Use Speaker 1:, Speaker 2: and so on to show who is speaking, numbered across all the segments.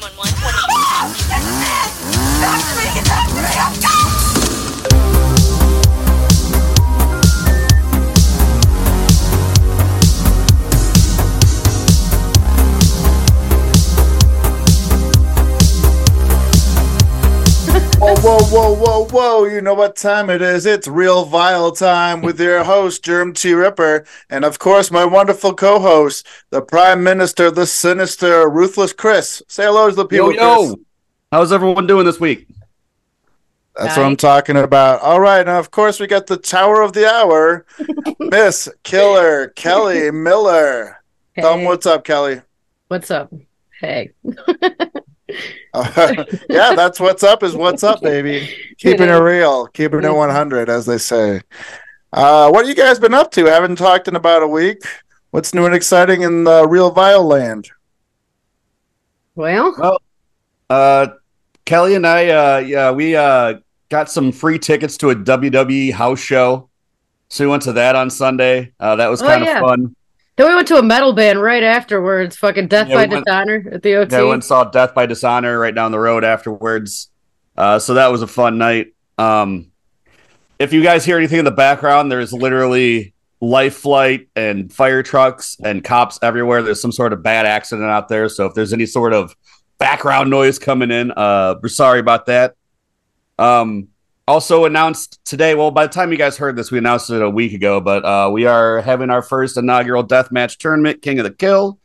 Speaker 1: Whoa, whoa, whoa, whoa, whoa. You know what time it is. It's Reel Vile time with your host, Germ T. Ripper, and of course, my wonderful co host, the Prime Minister, the Sinister, Ruthless Chris. Say hello to the people.
Speaker 2: yo.
Speaker 1: Chris.
Speaker 2: How's everyone doing this week?
Speaker 1: That's what I'm talking about. All right. Now, of course, we got the Tower of the Hour, Miss Killer Kelli Miller. Tell 'em
Speaker 3: Hey.
Speaker 1: what's up, Kelli.
Speaker 3: What's up? Hey.
Speaker 1: yeah, that's what's up, is what's up, baby. Keeping it real, keeping it
Speaker 3: Mhm.
Speaker 1: 100, as they say. Uh, what have you guys been up to? Haven't talked in about a week. What's new and exciting in the Reel Vile land?
Speaker 3: Well,
Speaker 2: Uh, Kelly and I, uh, yeah, we uh, got some free tickets to a WWE house show. So we went to that on Sunday. Uh, that was
Speaker 3: Oh,
Speaker 2: kind of
Speaker 3: yeah.
Speaker 2: fun.
Speaker 3: Then we went to a metal band right afterwards. Fucking Death
Speaker 2: Yeah,
Speaker 3: by
Speaker 2: we went-
Speaker 3: Dishonor at the OT.
Speaker 2: Yeah, went and saw Death by Dishonor right down the road afterwards. Uh, so that was a fun night. Um, if you guys hear anything in the background, there's literally life flight and fire trucks and cops everywhere. There's some sort of bad accident out there. So if there's any sort of background noise coming in, uh, we're sorry about that. Um, also announced today. Well, by the time you guys heard this, we announced it a week ago, but uh, we are having our first inaugural deathmatch tournament, King of the Kill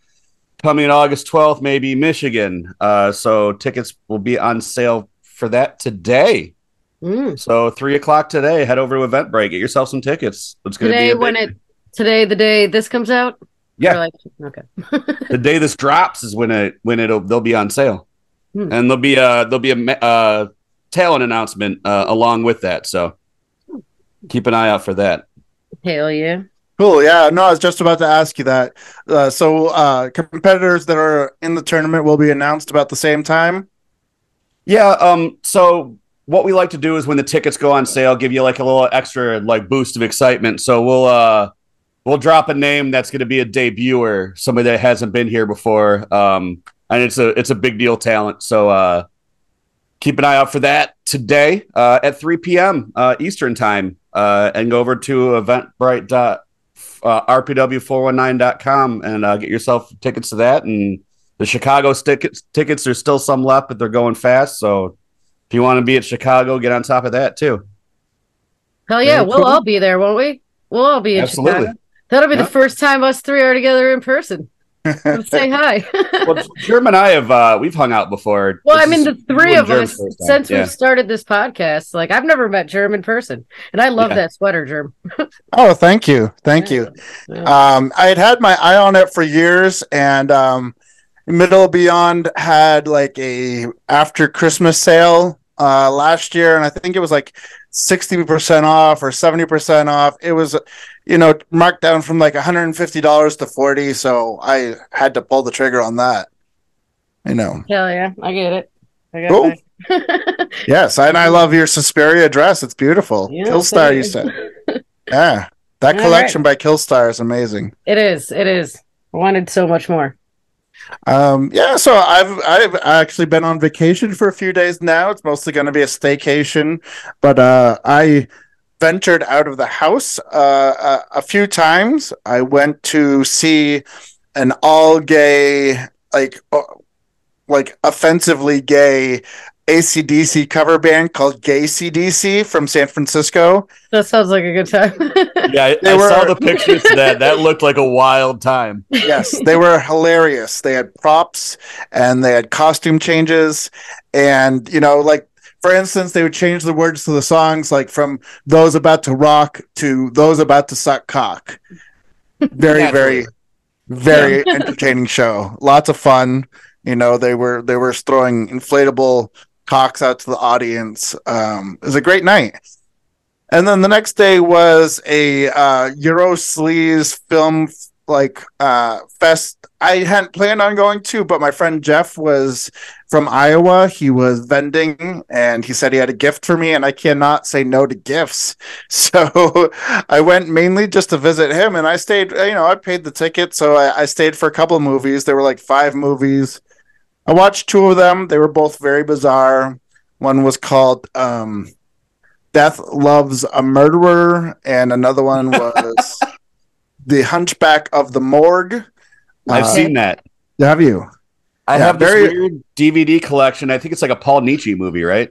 Speaker 2: coming August 12th, maybe Michigan. Uh, so tickets will be on sale for that today.
Speaker 3: Mm.
Speaker 2: So three o'clock today, head over to Eventbrite, get yourself some tickets. It's going to be
Speaker 3: Today when it today the day this comes out.
Speaker 2: Yeah.
Speaker 3: Like, okay.
Speaker 2: the day this drops is when it when it'll they'll be on sale,
Speaker 3: Hmm.
Speaker 2: and there'll be a there'll be a uh, talent announcement uh, along with that. So keep an eye out for that.
Speaker 3: Hell yeah.
Speaker 1: Cool. Yeah. No, I was just about to ask you that. Uh, so, uh, competitors that are in the tournament will be announced about the same time.
Speaker 2: Yeah. Um. So what we like to do is when the tickets go on sale, give you like a little extra like boost of excitement. So we'll uh we'll drop a name that's going to be a debuter, somebody that hasn't been here before. Um. And it's a it's a big deal talent. So uh, keep an eye out for that today uh, at 3 p.m. Uh, Eastern time, uh, and go over to Eventbrite dot uh, rpw419.com and uh, get yourself tickets to that and the Chicago tickets tickets there's still some left, but they're going fast. So if you want to be at Chicago, get on top of that too.
Speaker 3: Hell yeah.
Speaker 2: Very
Speaker 3: We'll
Speaker 2: cool.
Speaker 3: all be there, won't we? We'll all be in
Speaker 2: Absolutely.
Speaker 3: Chicago. That'll be
Speaker 2: Yeah.
Speaker 3: the first time us three are together in person. Let's say hi.
Speaker 2: Well, Germ and I have uh, we've hung out before.
Speaker 3: Well,
Speaker 2: This
Speaker 3: I mean, the three of
Speaker 2: Germ's
Speaker 3: us, since
Speaker 2: yeah.
Speaker 3: we've started this podcast, like I've never met Germ in person, and I love
Speaker 2: Yeah.
Speaker 3: that sweater, Germ.
Speaker 1: Oh, thank you. Thank you.
Speaker 3: Yeah.
Speaker 1: Um, I had had my eye on it for years, and um, Middle Beyond had like a after Christmas sale uh, last year, and I think it was like sixty percent off or seventy percent off. It was, you know, marked down from like one hundred and fifty dollars to forty. So I had to pull the trigger on that. You know,
Speaker 3: Hell yeah, I get it. I it.
Speaker 1: yes, and I love your Suspiria dress. It's beautiful.
Speaker 3: Yeah,
Speaker 1: Killstar, you said, yeah. That
Speaker 3: All
Speaker 1: collection by Killstar is amazing.
Speaker 3: It is. It is. I wanted so much more.
Speaker 1: Um, yeah, so I've I've actually been on vacation for a few days now. It's mostly going to be a staycation, but uh, I ventured out of the house uh, a, a few times. I went to see an all gay, like uh, like offensively gay ACDC cover band called Gay CDC from San Francisco.
Speaker 3: That sounds like a good time.
Speaker 2: Yeah, I, I
Speaker 1: were-
Speaker 2: saw the pictures to that. That looked like a wild time.
Speaker 1: yes, they were hilarious. They had props and they had costume changes, and you know, like for instance, they would change the words to the songs, like from "those about to rock" to "those about to suck cock." Very, very, very entertaining show. Lots of fun. You know, they were they were throwing inflatable cocks out to the audience. Um, it was a great night. And then the next day was a uh, Euro Sleaze film like uh, fest. I hadn't planned on going to, but my friend Jeff was from Iowa. He was vending, and he said he had a gift for me, and I cannot say no to gifts. So I went mainly just to visit him, and I stayed. You know, I paid the ticket, so I, I stayed for a couple of movies. There were like five movies. I watched two of them. They were both very bizarre. One was called um, Death Loves a Murderer, and another one was The Hunchback of the Morgue.
Speaker 2: I've
Speaker 1: Uh,
Speaker 2: seen that.
Speaker 1: Have you?
Speaker 2: I
Speaker 1: yeah,
Speaker 2: have this
Speaker 1: very-
Speaker 2: weird DVD collection. I think it's like a Paul Naschy movie, right?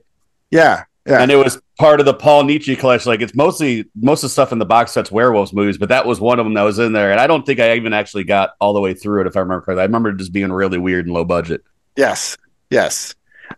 Speaker 1: Yeah, yeah.
Speaker 2: And it was part of the Paul Naschy collection. Like it's mostly most of the stuff in the box sets werewolves movies, but that was one of them that was in there. And I don't think I even actually got all the way through it, if I remember correctly. I remember it just being really weird and low budget.
Speaker 1: Yes, yes.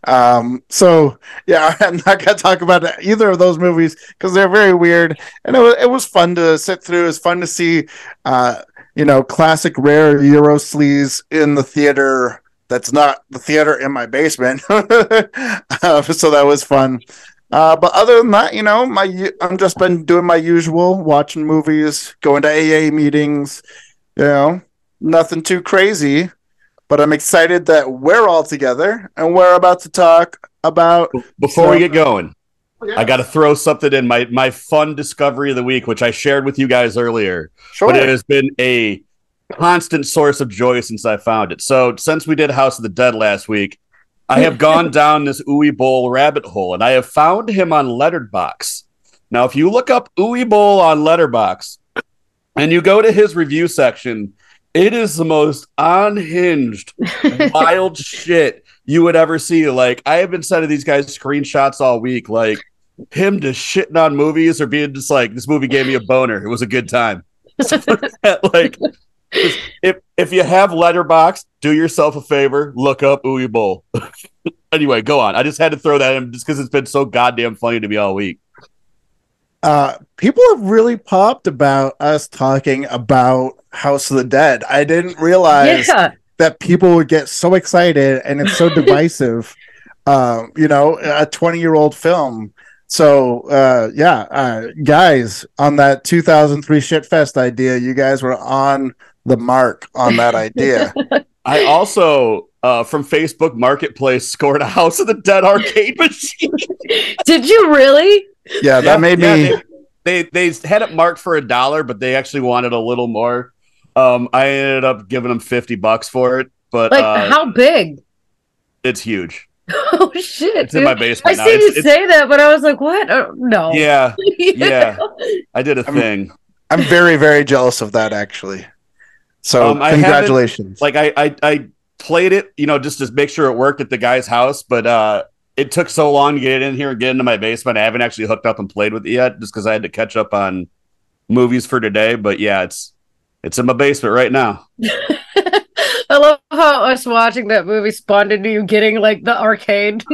Speaker 1: Um, so yeah, I'm not gonna talk about either of those movies because they're very weird, and it was it was fun to sit through. It was fun to see, uh, you know, classic rare Euro sleaze in the theater. That's not the theater in my basement, uh, so that was fun. Uh, but other than that, you know, my I'm just been doing my usual, watching movies, going to AA meetings. You know, nothing too crazy but I'm excited that we're all together and we're about to talk about.
Speaker 2: Before
Speaker 1: So-
Speaker 2: we get going, I got to throw something in my my fun discovery of the week, which I shared with you guys earlier.
Speaker 1: Sure.
Speaker 2: but it has been a constant source of joy since I found it. So since we did House of the Dead last week, I have gone down this Uwe Boll rabbit hole, and I have found him on Letterboxd. Now, if you look up Uwe Boll on Letterboxd and you go to his review section, it is the most unhinged, wild shit you would ever see. Like I have been sending these guys screenshots all week, like him just shitting on movies or being just like, "This movie gave me a boner. It was a good time." like if if you have Letterboxd do yourself a favor look up Uwe Boll. anyway go on i just had to throw that in just because it's been so goddamn funny to me all week
Speaker 1: uh, people have really popped about us talking about House of the Dead. I didn't realize
Speaker 3: yeah.
Speaker 1: that people would get so excited and it's so divisive. Um, you know, a 20 year old film. So, uh, yeah, uh, guys, on that 2003 Shitfest idea, you guys were on the mark on that idea.
Speaker 2: i also uh, from facebook marketplace scored a house of the dead arcade machine
Speaker 3: Did you really?
Speaker 1: Yeah, that
Speaker 2: Yeah,
Speaker 1: made
Speaker 2: yeah,
Speaker 1: me.
Speaker 2: they, they they had it marked for a dollar but they actually wanted a little more um i ended up giving them 50 bucks for it but
Speaker 3: Like
Speaker 2: uh,
Speaker 3: how big?
Speaker 2: it's huge
Speaker 3: Oh shit!
Speaker 2: it's in
Speaker 3: dude.
Speaker 2: my
Speaker 3: I
Speaker 2: basement now
Speaker 3: see
Speaker 2: It's-
Speaker 3: you
Speaker 2: it's-
Speaker 3: say that, but I was like, "What? Uh, no."
Speaker 2: yeah yeah. i did a
Speaker 1: I'm-
Speaker 2: thing
Speaker 1: I'm very, very jealous of that, actually. So,
Speaker 2: Um, I
Speaker 1: congratulations.
Speaker 2: like I, I I played it, you know, just to make sure it worked at the guy's house, but uh it took so long to get it in here and get into my basement. I haven't actually hooked up and played with it yet, just because I had to catch up on movies for today. But yeah, it's it's in my basement right now.
Speaker 3: I love how us watching that movie spawned into you getting like the arcade.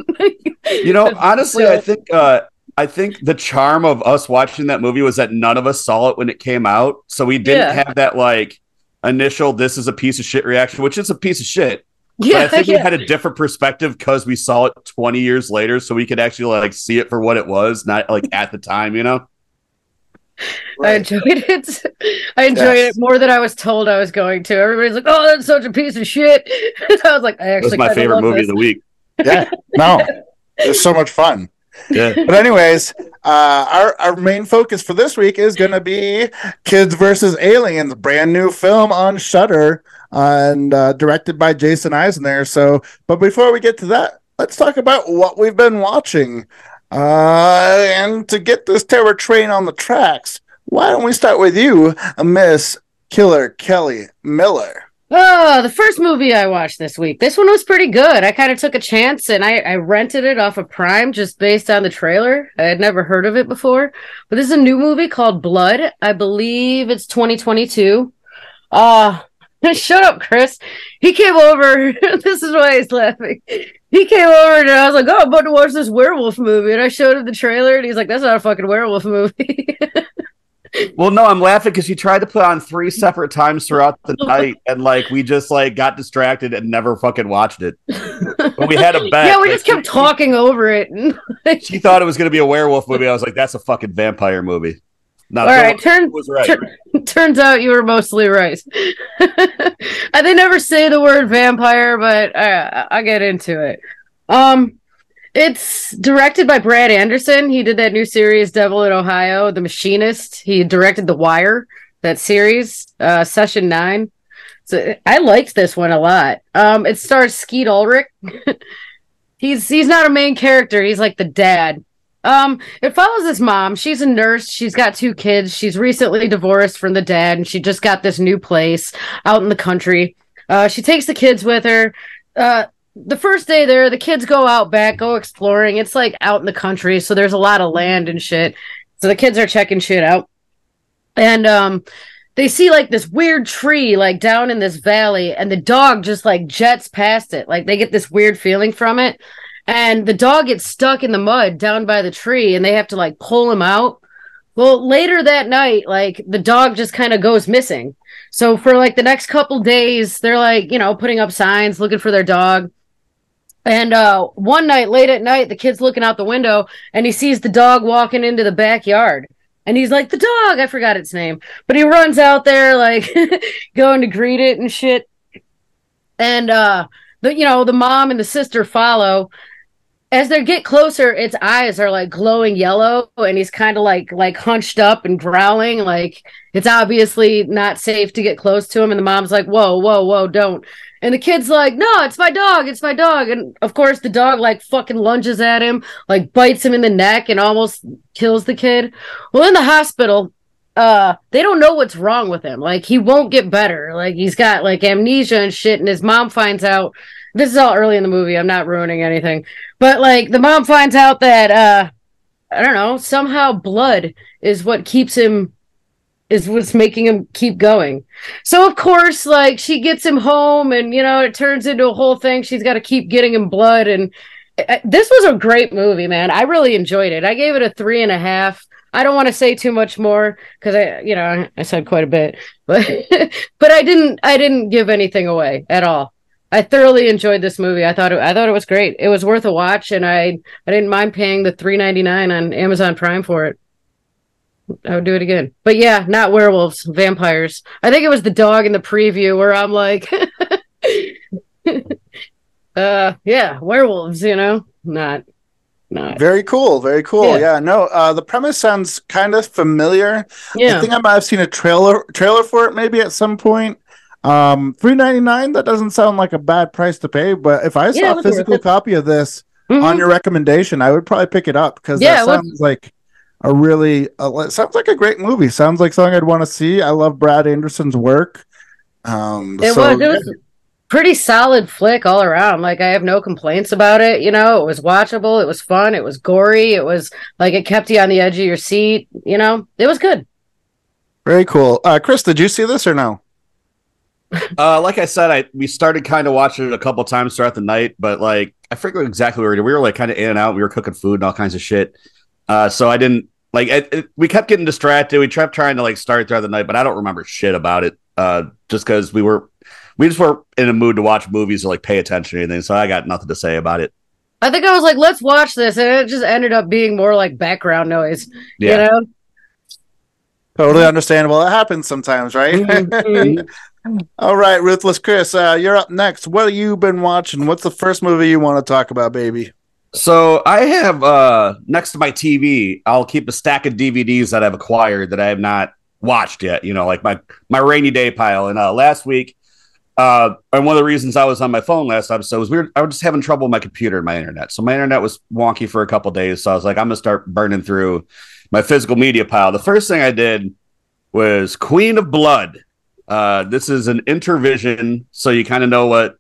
Speaker 2: You know, honestly, I think uh I think the charm of us watching that movie was that none of us saw it when it came out, so we didn't
Speaker 3: Yeah.
Speaker 2: have that like initial "this is a piece of shit" reaction, which is a piece of shit. But
Speaker 3: yeah,
Speaker 2: I think
Speaker 3: yeah.
Speaker 2: we had a different perspective because we saw it 20 years later, so we could actually like see it for what it was, not like at the time, you know.
Speaker 3: I enjoyed it. I enjoyed
Speaker 1: Yes.
Speaker 3: it more than I was told I was going to. Everybody's like, "Oh, that's such a piece of shit." I was like, "I
Speaker 2: It
Speaker 3: actually
Speaker 2: was my favorite movie
Speaker 3: this.
Speaker 2: of the week.
Speaker 1: yeah, no, it's so much fun. But anyways, uh, our our main focus for this week is going to be Kids versus Aliens, brand new film on Shudder and uh, directed by Jason Eisener. So, but before we get to that, let's talk about what we've been watching. Uh, and to get this terror train on the tracks, why don't we start with you, Miss Killer Kelli Miller?
Speaker 3: Oh, the first movie I watched this week. This one was pretty good. I kind of took a chance and I, I rented it off of Prime just based on the trailer. I had never heard of it before. But this is a new movie called Blood. I believe it's 2022. Uh shut up, Chris. He came over. this is why he's laughing. He came over and I was like, Oh, I'm about to watch this werewolf movie. And I showed him the trailer and he's like, That's not a fucking werewolf movie.
Speaker 2: Well, no, I'm laughing because you tried to put on three separate times throughout the night, and like we just like got distracted and never fucking watched it. But we had a bet.
Speaker 3: yeah, we just kept
Speaker 2: she-
Speaker 3: talking over it. And
Speaker 2: She thought it was going to be a werewolf movie. I was like, "That's a fucking vampire movie." No,
Speaker 3: All right, turn
Speaker 2: was right.
Speaker 3: Tur- turns out you were mostly right. They never say the word vampire, but uh, I'll get into it. Um, it's directed by Brad Anderson. He did that new series, Devil in Ohio, The Machinist. He directed The Wire, that series, uh, Session Nine. So I liked this one a lot. Um, it stars Skeet Ulrich. he's he's not a main character. He's like the dad. Um, it follows this mom. She's a nurse. She's got two kids. She's recently divorced from the dad, and she just got this new place out in the country. Uh, she takes the kids with her. Uh, the first day there, the kids go out back, go exploring. It's like out in the country, so there's a lot of land and shit. So the kids are checking shit out. And um they see like this weird tree like down in this valley and the dog just like jets past it. Like they get this weird feeling from it. And the dog gets stuck in the mud down by the tree and they have to like pull him out. Well, later that night, like the dog just kind of goes missing. So for like the next couple days, they're like, you know, putting up signs looking for their dog. And uh, one night, late at night, the kid's looking out the window and he sees the dog walking into the backyard. And he's like, the dog, I forgot its name. But he runs out there, like, going to greet it and shit. And, uh, the, you know, the mom and the sister follow. As they get closer, its eyes are like glowing yellow, and he's kind of like like hunched up and growling. Like it's obviously not safe to get close to him. And the mom's like, "Whoa, whoa, whoa, don't!" And the kid's like, no, it's my dog. It's my dog. And of course, the dog like fucking lunges at him, like bites him in the neck and almost kills the kid. Well, in the hospital, uh, they don't know what's wrong with him. Like, he won't get better. Like, he's got like amnesia and shit. And his mom finds out this is all early in the movie. I'm not ruining anything. But like, the mom finds out that, uh, I don't know, somehow blood is what keeps him is what's making him keep going. So of course, like she gets him home, and you know it turns into a whole thing. She's got to keep getting him blood, and uh, this was a great movie, man. I really enjoyed it. I gave it a three and a half. I don't want to say too much more because I, you know, I said quite a bit, but but I didn't, I didn't give anything away at all. I thoroughly enjoyed this movie. I thought it, I thought it was great. It was worth a watch, and I I didn't mind paying the three ninety nine on Amazon Prime for it. I would do it again. But yeah, not werewolves, vampires. I think it was the dog in the preview where I'm like, uh, yeah, werewolves. You know, not, not
Speaker 1: very cool. Very cool. Yeah. yeah no, uh, the premise sounds kind of familiar. Yeah. I think I might have seen a trailer trailer for it maybe at some point. Um, three ninety nine. That doesn't sound like a bad price to pay. But if I saw yeah, a physical copy of this mm-hmm. on your recommendation, I would probably pick it up because yeah, that sounds like a really uh, sounds like a great movie. Sounds like something I'd want to see. I love Brad Anderson's work. Um,
Speaker 3: it so, was it was pretty solid flick all around. Like I have no complaints about it. You know, it was watchable. It was fun. It was gory. It was like it kept you on the edge of your seat. You know, it was good.
Speaker 1: Very cool. Uh, Chris, did you see this or no?
Speaker 2: uh, like I said, I we started kind of watching it a couple times throughout the night, but like I forget exactly where we were. We were like kind of in and out. We were cooking food and all kinds of shit. Uh, so I didn't like it, it, we kept getting distracted. We kept trying to like start throughout the night, but I don't remember shit about it. Uh, just because we were we just weren't in a mood to watch movies or like pay attention to anything. So I got nothing to say about it.
Speaker 3: I think I was like, let's watch this, and it just ended up being more like background noise. Yeah. You know.
Speaker 1: Totally understandable. It happens sometimes, right? Mm-hmm. All right, Ruthless Chris, uh, you're up next. What have you been watching? What's the first movie you want to talk about, baby?
Speaker 2: So I have uh next to my TV, I'll keep a stack of DVDs that I've acquired that I have not watched yet. You know, like my my rainy day pile. And uh, last week, uh, and one of the reasons I was on my phone last episode was weird. I was just having trouble with my computer and my internet. So my internet was wonky for a couple days. So I was like, I'm gonna start burning through my physical media pile. The first thing I did was Queen of Blood. Uh, this is an Intervision, so you kind of know what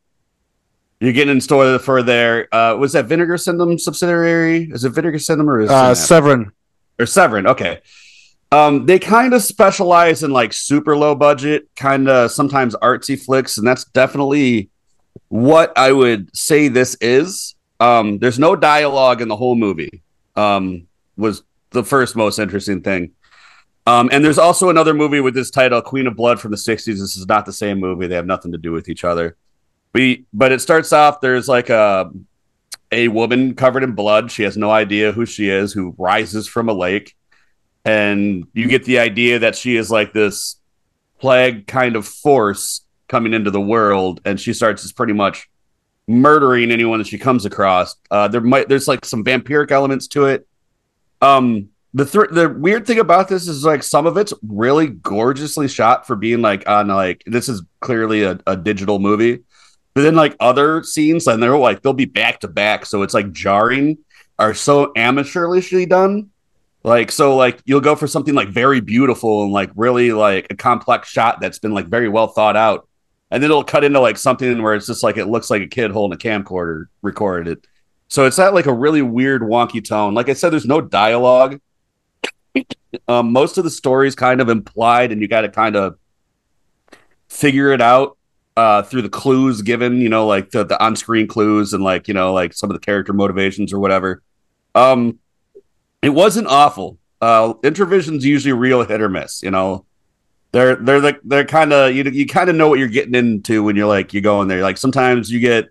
Speaker 2: you're getting in store for there. Uh, was that Vinegar Syndrome subsidiary? Is it Vinegar Syndrome or is
Speaker 1: uh, Severin?
Speaker 2: Or Severin? Okay. Um, they kind of specialize in like super low budget, kind of sometimes artsy flicks, and that's definitely what I would say this is. Um, there's no dialogue in the whole movie. Um, was the first most interesting thing. Um, and there's also another movie with this title, Queen of Blood from the 60s. This is not the same movie. They have nothing to do with each other. But it starts off there's like a a woman covered in blood. She has no idea who she is, who rises from a lake. And you get the idea that she is like this plague kind of force coming into the world, and she starts just pretty much murdering anyone that she comes across. Uh, there might there's like some vampiric elements to it. Um, the th- the weird thing about this is like some of it's really gorgeously shot for being like on like this is clearly a, a digital movie, but then like other scenes and they're like they'll be back to back, so it's like jarring, are so amateurishly done. Like so, like you'll go for something like very beautiful and like really like a complex shot that's been like very well thought out, and then it'll cut into like something where it's just like it looks like a kid holding a camcorder recorded it. So it's at like a really weird, wonky tone. Like I said, there's no dialogue. um, most of the story is kind of implied, and you got to kind of figure it out uh, through the clues given. You know, like the, the on-screen clues and like you know, like some of the character motivations or whatever. Um, it wasn't awful. Uh, Intervision's usually real hit or miss. You know, they're they're like they're kind of you you kind of know what you're getting into when you're like you go in there. Like sometimes you get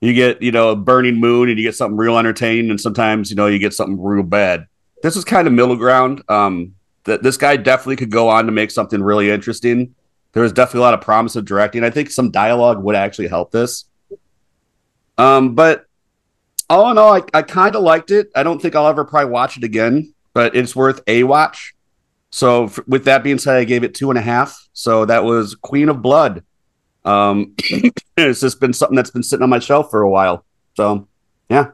Speaker 2: you get you know a burning moon and you get something real entertaining, and sometimes you know you get something real bad. This is kind of middle ground. Um, that this guy definitely could go on to make something really interesting. There was definitely a lot of promise of directing. I think some dialogue would actually help this. Um, but all in all, I, I kind of liked it. I don't think I'll ever probably watch it again, but it's worth a watch. So, f- with that being said, I gave it two and a half. So that was Queen of Blood. Um, it's just been something that's been sitting on my shelf for a while. So, yeah.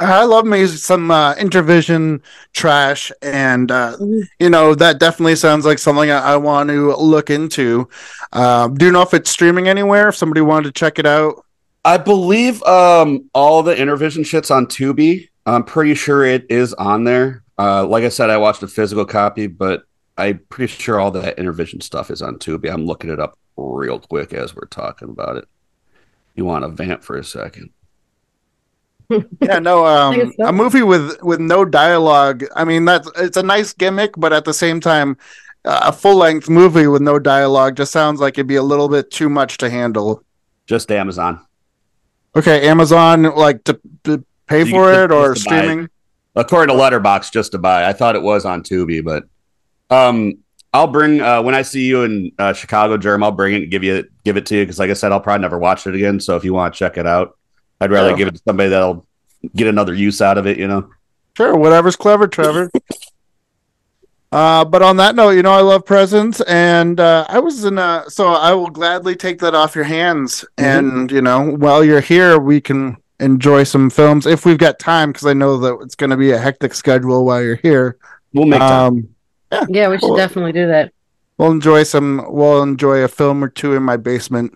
Speaker 1: I love me some uh, Intervision trash, and uh, you know that definitely sounds like something I, I want to look into. Uh, do you know if it's streaming anywhere? If somebody wanted to check it out,
Speaker 2: I believe um, all the Intervision shit's on Tubi. I'm pretty sure it is on there. Uh, like I said, I watched a physical copy, but I'm pretty sure all that Intervision stuff is on Tubi. I'm looking it up real quick as we're talking about it. You want to vamp for a second?
Speaker 1: Yeah, no, um, a movie with with no dialogue. I mean, that's it's a nice gimmick, but at the same time, uh, a full length movie with no dialogue just sounds like it'd be a little bit too much to handle.
Speaker 2: Just Amazon.
Speaker 1: Okay, Amazon like to, to pay
Speaker 2: You
Speaker 1: for
Speaker 2: can-
Speaker 1: it or
Speaker 2: just to buy it.
Speaker 1: streaming.
Speaker 2: according to Letterboxd, just to buy. I thought it was on Tubi, but um, I'll bring uh, when I see you in uh, Chicago, Germ. I'll bring it and give you give it to you because, like I said, I'll probably never watch it again. So if you want to check it out, I'd rather
Speaker 1: Sure.
Speaker 2: give it to somebody that'll get another use out of it. You know,
Speaker 1: Sure, whatever's clever, Trevor. uh, but on that note, you know I love presents, and uh, I was in a so I will gladly take that off your hands, and you know while you're here, we can enjoy some films if we've got time, because I know that it's going to be a hectic schedule while you're here.
Speaker 2: we'll make time.
Speaker 1: Um,
Speaker 3: Yeah, we should
Speaker 1: Well-
Speaker 3: definitely do that.
Speaker 1: we'll enjoy some we'll enjoy a film or two in my basement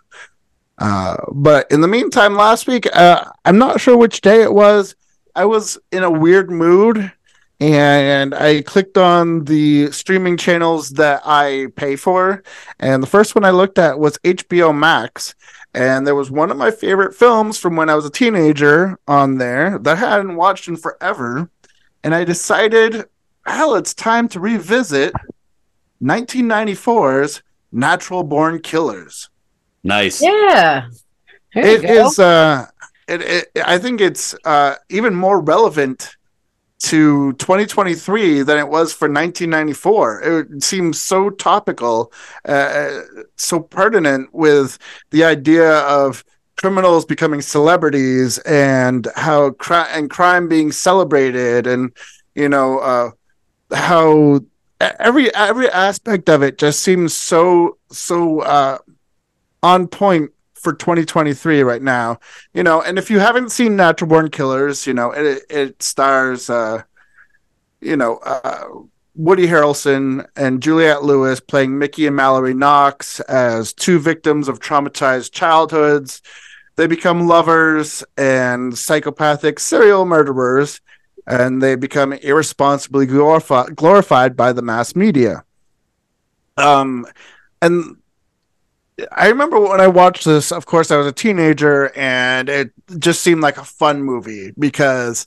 Speaker 1: uh but in the meantime last week uh i'm not sure which day it was i was in a weird mood and i clicked on the streaming channels that i pay for and the first one i looked at was hbo max and there was one of my favorite films from when i was a teenager on there that i hadn't watched in forever and i decided hell it's time to revisit 1994's Natural Born Killers.
Speaker 2: Nice.
Speaker 3: Yeah. There you
Speaker 1: It uh it, it I think it's uh even more relevant to 2023 than it was for 1994. It seems so topical, uh, so pertinent with the idea of criminals becoming celebrities and how cri- and crime being celebrated and you know uh how every every aspect of it just seems so so uh on point for 2023 right now you know and if you haven't seen natural born killers you know it it stars uh you know uh Woody Harrelson and Juliette Lewis playing Mickey and Mallory Knox as two victims of traumatized childhoods. They become lovers and psychopathic serial murderers, and they become irresponsibly glorifi- glorified by the mass media. Um, and I remember when I watched this, of course, I was a teenager and it just seemed like a fun movie because,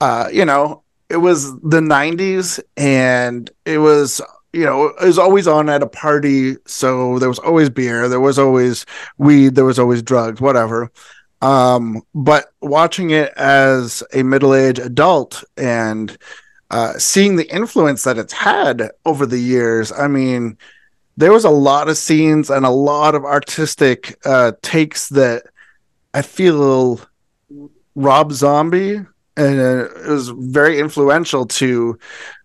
Speaker 1: uh, you know, it was the 90s and it was, you know, it was always on at a party. So there was always beer, there was always weed, there was always drugs, whatever. Um, but watching it as a middle aged adult and uh, seeing the influence that it's had over the years, I mean, there was a lot of scenes and a lot of artistic uh, takes that I feel Rob Zombie and uh, it was very influential to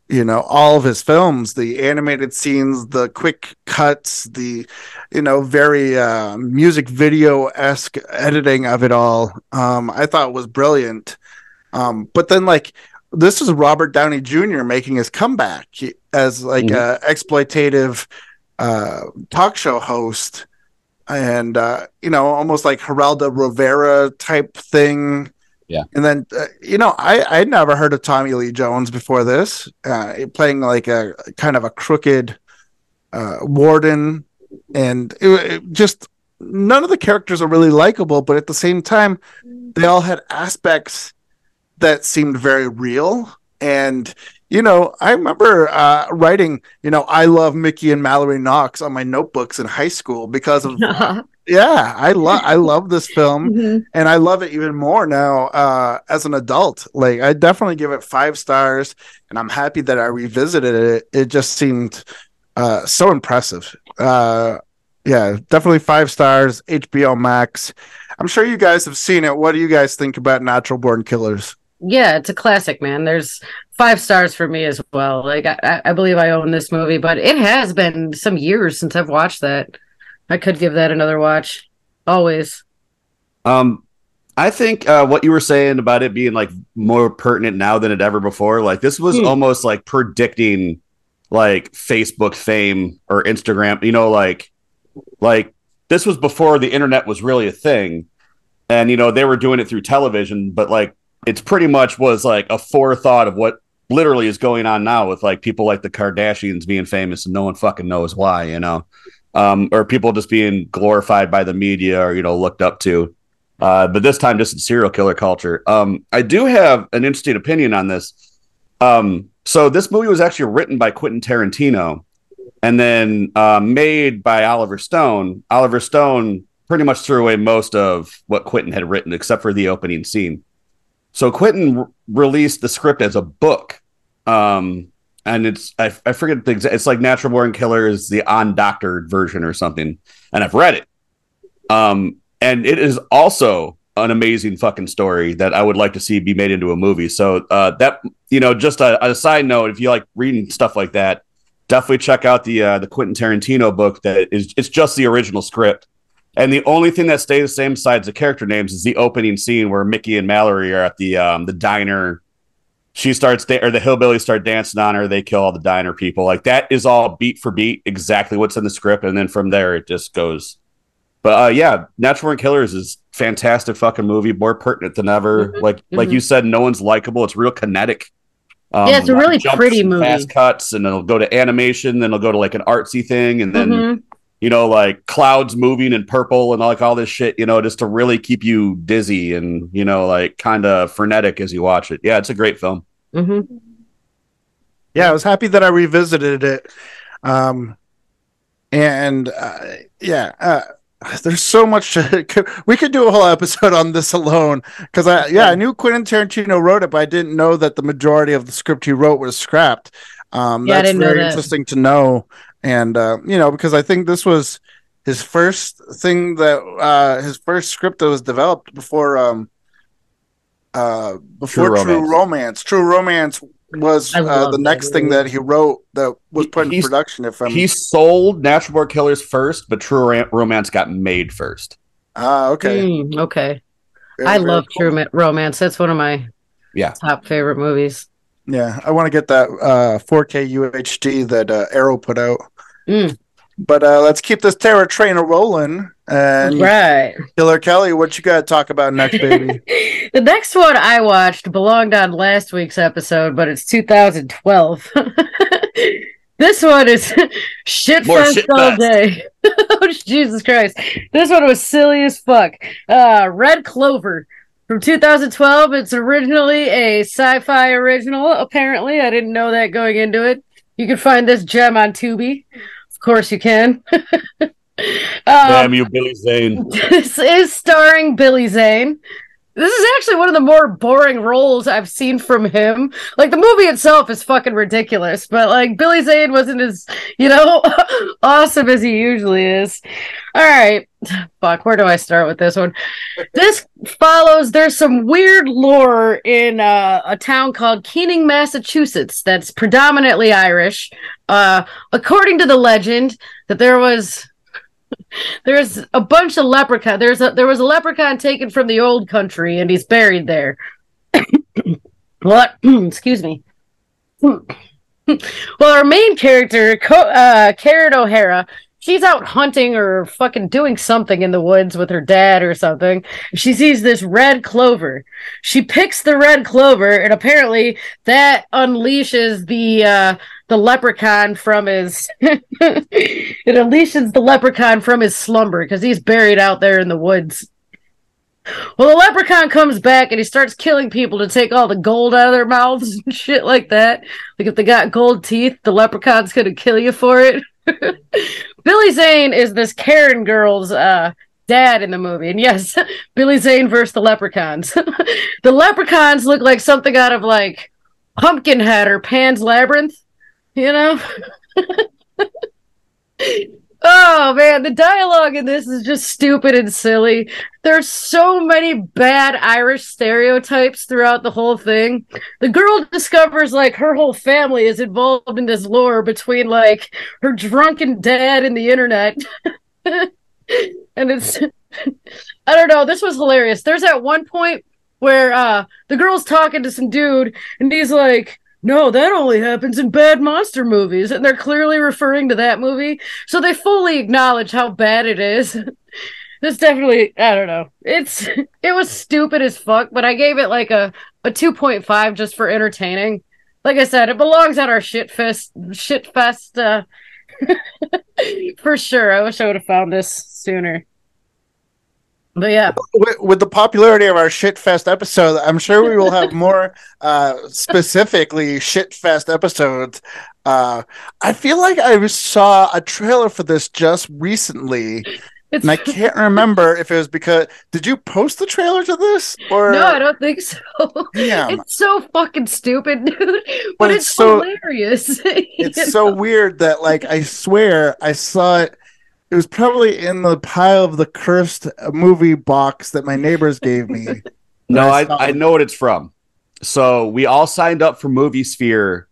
Speaker 1: you know all of his films the animated scenes the quick cuts the you know very uh, music video-esque editing of it all um, i thought was brilliant um, but then like this is robert downey jr making his comeback as like mm-hmm. a exploitative uh, talk show host and uh, you know almost like geraldo rivera type thing
Speaker 4: yeah.
Speaker 1: And then, uh, you know, I I'd never heard of Tommy Lee Jones before this, uh, playing like a kind of a crooked uh, warden, and it, it just none of the characters are really likable, but at the same time, they all had aspects that seemed very real. And you know, I remember uh, writing, you know, I love Mickey and Mallory Knox on my notebooks in high school because of yeah i love i love this film mm-hmm. and i love it even more now uh as an adult. Like i definitely give it five stars and i'm happy that i revisited it. It just seemed uh so impressive. Uh yeah definitely five stars hbo max. I'm sure you guys have seen it. What do you guys think about natural born killers?
Speaker 3: Yeah it's a classic man. There's five stars for me as well like i, I believe i own this movie but it has been some years since i've watched that I could give that another watch. Always.
Speaker 2: Um, I think uh, what you were saying about it being like more pertinent now than it ever before, like this was hmm. almost like predicting like Facebook fame or Instagram, you know, like like this was before the internet was really a thing. And you know, they were doing it through television, but like it's pretty much was like a forethought of what literally is going on now with like people like the Kardashians being famous and no one fucking knows why, you know um, or people just being glorified by the media or you know looked up to. Uh, but this time, just in serial killer culture. Um, I do have an interesting opinion on this. Um, so this movie was actually written by Quentin Tarantino, and then uh, made by Oliver Stone. Oliver Stone pretty much threw away most of what Quentin had written, except for the opening scene. So Quentin r- released the script as a book, um, and it's I, I forget the exact. It's like Natural Born Killers, the undoctored version or something, and I've read it. Um, and it is also an amazing fucking story that I would like to see be made into a movie. So uh, that you know, just a, a, side note, if you like reading stuff like that, definitely check out the uh, the Quentin Tarantino book. That is, it's just the original script, and the only thing that stays the same besides the character names is the opening scene where Mickey and Mallory are at the um, the diner. She starts da- or the hillbillies start dancing on her. They kill all the diner people. Like that is all beat for beat exactly what's in the script. And then from there it just goes. But uh, yeah natural born killers is fantastic fucking movie more pertinent than ever. Mm-hmm. like mm-hmm. like you said no one's likable. It's real kinetic.
Speaker 3: Um, yeah it's a really pretty movie. fast
Speaker 2: cuts and it'll go to animation then it'll go to like an artsy thing and then mm-hmm you know, like clouds moving in purple and like all this shit, you know, just to really keep you dizzy and, you know, like kind of frenetic as you watch it. Yeah, it's a great film.
Speaker 3: Mm-hmm.
Speaker 1: Yeah, I was happy that I revisited it. Um, and uh, yeah, uh, there's so much to, we could do a whole episode on this alone because I yeah I knew Quentin Tarantino wrote it, but I didn't know that the majority of the script he wrote was scrapped. Um, yeah, that's very that. interesting to know and uh, you know because I think this was his first thing that uh, his first script that was developed before um uh before True, True Romance. Romance. True Romance was uh, the next thing that he wrote that was put in production. If I'm...
Speaker 2: he sold Natural Born Killers first, but True Romance got made first.
Speaker 1: Ah, okay,
Speaker 3: mm, okay. Very, I love cool. True Romance. That's one of my
Speaker 2: yeah
Speaker 3: top favorite movies.
Speaker 1: Yeah, I want to get that uh, 4K UHD that uh, Arrow put out.
Speaker 3: Mm.
Speaker 1: But uh, let's keep this terror train rolling. And
Speaker 3: right,
Speaker 1: Killer Kelli, what you got to talk about next, baby?
Speaker 3: the next one I watched belonged on last week's episode, but it's 2012. this one is shit More fest shit all fest. day. oh, Jesus Christ! This one was silly as fuck. Uh, Red Clover from 2012. It's originally a sci-fi original. Apparently, I didn't know that going into it. You can find this gem on Tubi course you can. um,
Speaker 2: Damn you, Billy Zane.
Speaker 3: This is starring Billy Zane. This is actually one of the more boring roles I've seen from him. Like the movie itself is fucking ridiculous, but like Billy Zane wasn't as, you know, awesome as he usually is. All right. Fuck, where do I start with this one? This follows there's some weird lore in uh, a town called Keening, Massachusetts that's predominantly Irish. Uh, according to the legend that there was there's a bunch of leprechaun. There's a there was a leprechaun taken from the old country, and he's buried there. what? Excuse me. well, our main character, uh, Karen O'Hara, she's out hunting or fucking doing something in the woods with her dad or something. She sees this red clover. She picks the red clover, and apparently that unleashes the uh, the leprechaun from his it unleashes the leprechaun from his slumber because he's buried out there in the woods. Well, the leprechaun comes back and he starts killing people to take all the gold out of their mouths and shit like that. Like if they got gold teeth, the leprechaun's gonna kill you for it. Billy Zane is this Karen girl's uh, dad in the movie. And yes, Billy Zane versus the leprechauns. the leprechauns look like something out of like Pumpkinhead or Pan's Labyrinth, you know? Oh man, the dialogue in this is just stupid and silly. There's so many bad Irish stereotypes throughout the whole thing. The girl discovers like her whole family is involved in this lore between like her drunken dad and the internet. and it's I don't know, this was hilarious. There's at one point where uh the girl's talking to some dude and he's like no, that only happens in bad monster movies. And they're clearly referring to that movie. So they fully acknowledge how bad it is. this definitely, I don't know. It's, it was stupid as fuck, but I gave it like a, a 2.5 just for entertaining. Like I said, it belongs at our shit fest, shit fest, uh, for sure. I wish I would have found this sooner. But yeah,
Speaker 1: with, with, the popularity of our shitfest episode, I'm sure we will have more uh, specifically shitfest episodes. Uh, I feel like I saw a trailer for this just recently. It's... And I can't remember if it was because did you post the trailer to this or
Speaker 3: no? I don't think so. Yeah, it's so fucking stupid, dude. But, but it's, it's, so hilarious.
Speaker 1: it's know? so weird that like I swear I saw it it was probably in the pile of the cursed movie box that my neighbors gave me.
Speaker 2: no, I, I, know what it's from. So we all signed up for Movie Sphere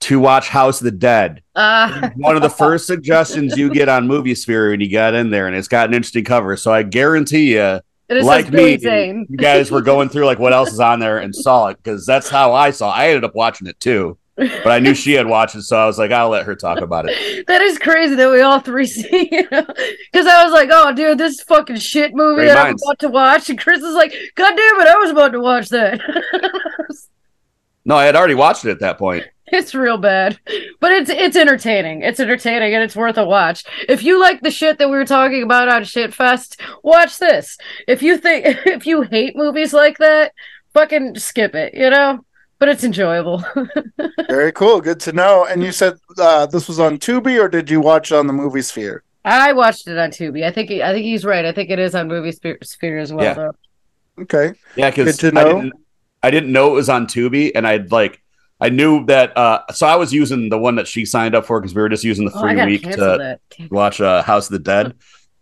Speaker 2: to watch House of the Dead. Uh. One of the first suggestions you get on Movie Sphere when you got in there, and it's got an interesting cover. So I guarantee you, like me, you guys were going through like what else is on there and saw it because that's how I saw. It. I ended up watching it too but I knew she had watched it, so I was like, I'll let her talk about it.
Speaker 3: that is crazy that we all three see, you know? Because I was like, oh, dude, this fucking shit movie Great that minds. I'm about to watch, and Chris is like, God damn it, I was about to watch that.
Speaker 2: no, I had already watched it at that point.
Speaker 3: It's real bad, but it's it's entertaining. It's entertaining and it's worth a watch. If you like the shit that we were talking about on Shitfest, watch this. If you think if you hate movies like that, fucking skip it. You know but it's enjoyable.
Speaker 1: Very cool. Good to know. And you said uh, this was on Tubi, or did you watch it on the Movie Sphere?
Speaker 3: I watched it on Tubi. I think I think he's right. I think it is on Movie Sphere as well. Yeah. Though.
Speaker 1: Okay.
Speaker 2: Yeah, because I didn't, I didn't know it was on Tubi, and I'd like I knew that. Uh, so I was using the one that she signed up for because we were just using the oh, free oh, week to watch uh, House of the Dead.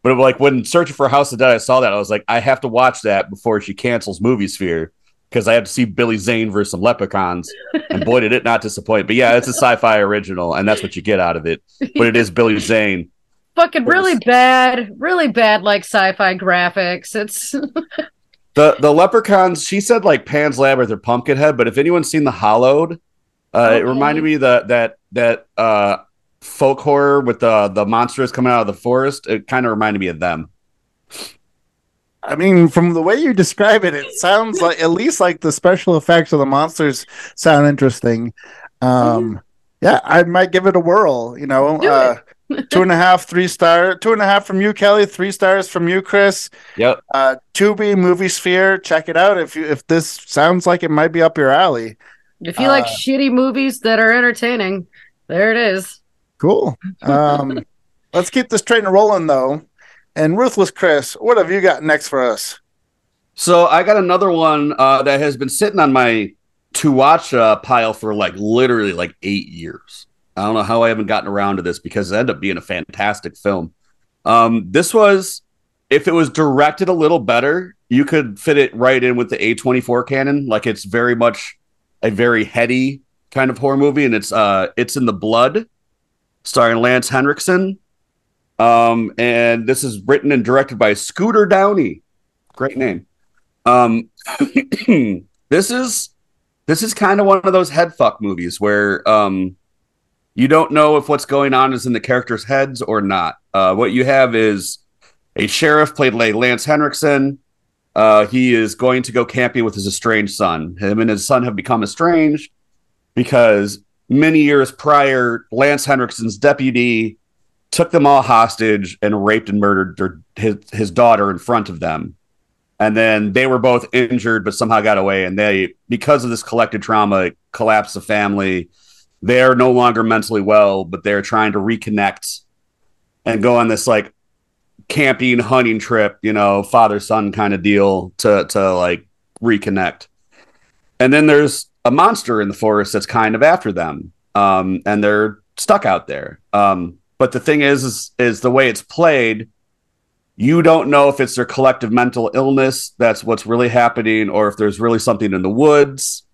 Speaker 2: But like when searching for House of the Dead, I saw that I was like, I have to watch that before she cancels Movie Sphere because I had to see Billy Zane versus some leprechauns, and boy, did it not disappoint. But yeah, it's a sci-fi original, and that's what you get out of it. But it is Billy Zane.
Speaker 3: Fucking really bad, really bad, like sci-fi graphics. It's
Speaker 2: the the leprechauns. She said like Pan's Labyrinth or Pumpkinhead, but if anyone's seen The Hollowed, uh, okay. it reminded me that that that uh, folk horror with the the monsters coming out of the forest. It kind of reminded me of them.
Speaker 1: I mean, from the way you describe it, it sounds like at least like the special effects of the monsters sound interesting. Um, mm-hmm. Yeah, I might give it a whirl. You know, uh, two and a half, three star, two and a half from you, Kelli, three stars from you, Chris.
Speaker 2: Yep.
Speaker 1: Uh, Tubi Movie Sphere, check it out if you if this sounds like it might be up your alley.
Speaker 3: If you uh, like shitty movies that are entertaining, there it is.
Speaker 1: Cool. Um, let's keep this train rolling though. And Ruthless Chris, what have you got next for us?
Speaker 2: So I got another one uh, that has been sitting on my to watch uh, pile for like literally like eight years. I don't know how I haven't gotten around to this because it ended up being a fantastic film. Um, this was, if it was directed a little better, you could fit it right in with the A24 canon. Like it's very much a very heady kind of horror movie, and it's uh, it's in the blood, starring Lance Henriksen. Um, and this is written and directed by Scooter Downey. Great name. Um, this is this is kind of one of those headfuck movies where um, you don't know if what's going on is in the characters' heads or not. Uh, what you have is a sheriff played by Lance Henriksen. Uh, he is going to go camping with his estranged son. Him and his son have become estranged because many years prior, Lance Henriksen's deputy took them all hostage and raped and murdered their, his, his daughter in front of them. And then they were both injured but somehow got away. And they because of this collective trauma collapsed the family. They're no longer mentally well but they're trying to reconnect and go on this like camping hunting trip you know father son kind of deal to to like reconnect. And then there's a monster in the forest that's kind of after them um and they're stuck out there. Um but the thing is is, is the way it's played you don't know if it's their collective mental illness that's what's really happening or if there's really something in the woods.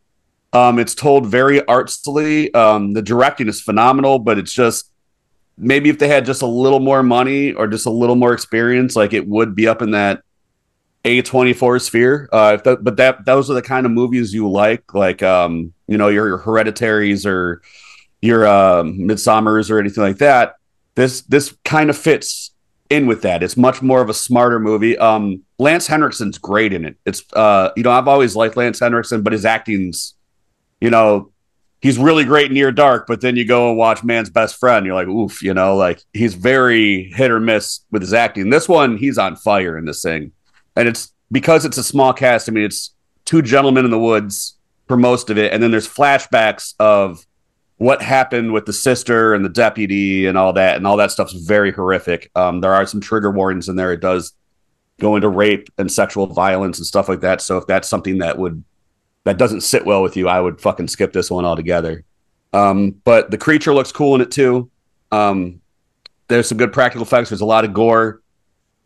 Speaker 2: Um, it's told very artfully. Um, the directing is phenomenal but it's just maybe if they had just a little more money or just a little more experience like it would be up in that a24 sphere. Uh, if that, but that those are the kind of movies you like like um, you know your, your hereditaries or your uh, Midsommars or anything like that this this kind of fits in with that. It's much more of a smarter movie. Um, Lance Henriksen's great in it. It's uh, you know, I've always liked Lance Henriksen, but his acting's, you know, he's really great near dark. But then you go and watch Man's Best Friend, you're like, oof, you know, like he's very hit or miss with his acting. This one, he's on fire in this thing, and it's because it's a small cast. I mean, it's two gentlemen in the woods for most of it, and then there's flashbacks of what happened with the sister and the deputy and all that and all that stuff's very horrific. Um, there are some trigger warnings in there. It does go into rape and sexual violence and stuff like that. So if that's something that would that doesn't sit well with you i would fucking skip this one altogether. Um, but the creature looks cool in it too. Um, there's some good practical effects. There's a lot of gore.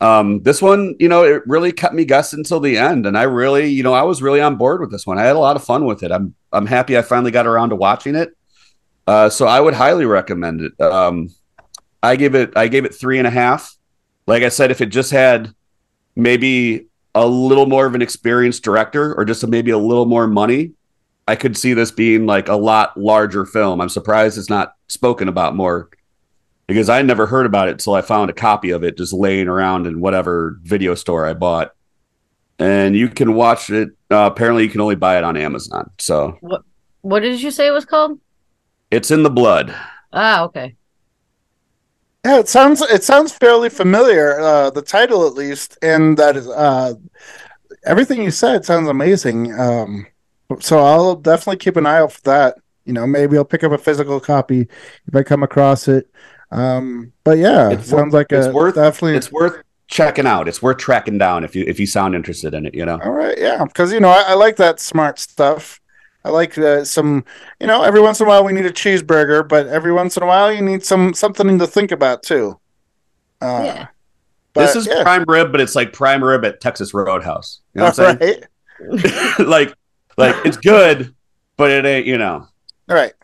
Speaker 2: Um, this one you know it really kept me guessing until the end and i really you know i was really on board with this one. I had a lot of fun with it. I'm i'm happy i finally got around to watching it uh, so I would highly recommend it. Um, I gave it I gave it three and a half. Like I said, if it just had maybe a little more of an experienced director or just maybe a little more money, I could see this being like a lot larger film. I'm surprised it's not spoken about more because I never heard about it until I found a copy of it just laying around in whatever video store I bought. And you can watch it. Uh, apparently, you can only buy it on Amazon. So,
Speaker 3: what what did you say it was called?
Speaker 2: It's in the blood.
Speaker 3: Ah, okay.
Speaker 1: Yeah, it sounds it sounds fairly familiar. Uh, the title, at least, and that is uh, everything you said sounds amazing. Um, so I'll definitely keep an eye out for that. You know, maybe I'll pick up a physical copy if I come across it. Um, but yeah, it sounds like
Speaker 2: it's
Speaker 1: a,
Speaker 2: worth
Speaker 1: definitely
Speaker 2: it's worth checking out. It's worth tracking down if you if you sound interested in it. You know.
Speaker 1: All right, yeah, because you know I, I like that smart stuff. I like uh, some, you know, every once in a while we need a cheeseburger, but every once in a while you need some something to think about too. Uh,
Speaker 3: yeah.
Speaker 1: But,
Speaker 2: this is
Speaker 1: yeah.
Speaker 2: prime rib, but it's like prime rib at Texas Roadhouse. You know what I'm saying?
Speaker 1: Right.
Speaker 2: like, like it's good, but it ain't. You know.
Speaker 1: All right.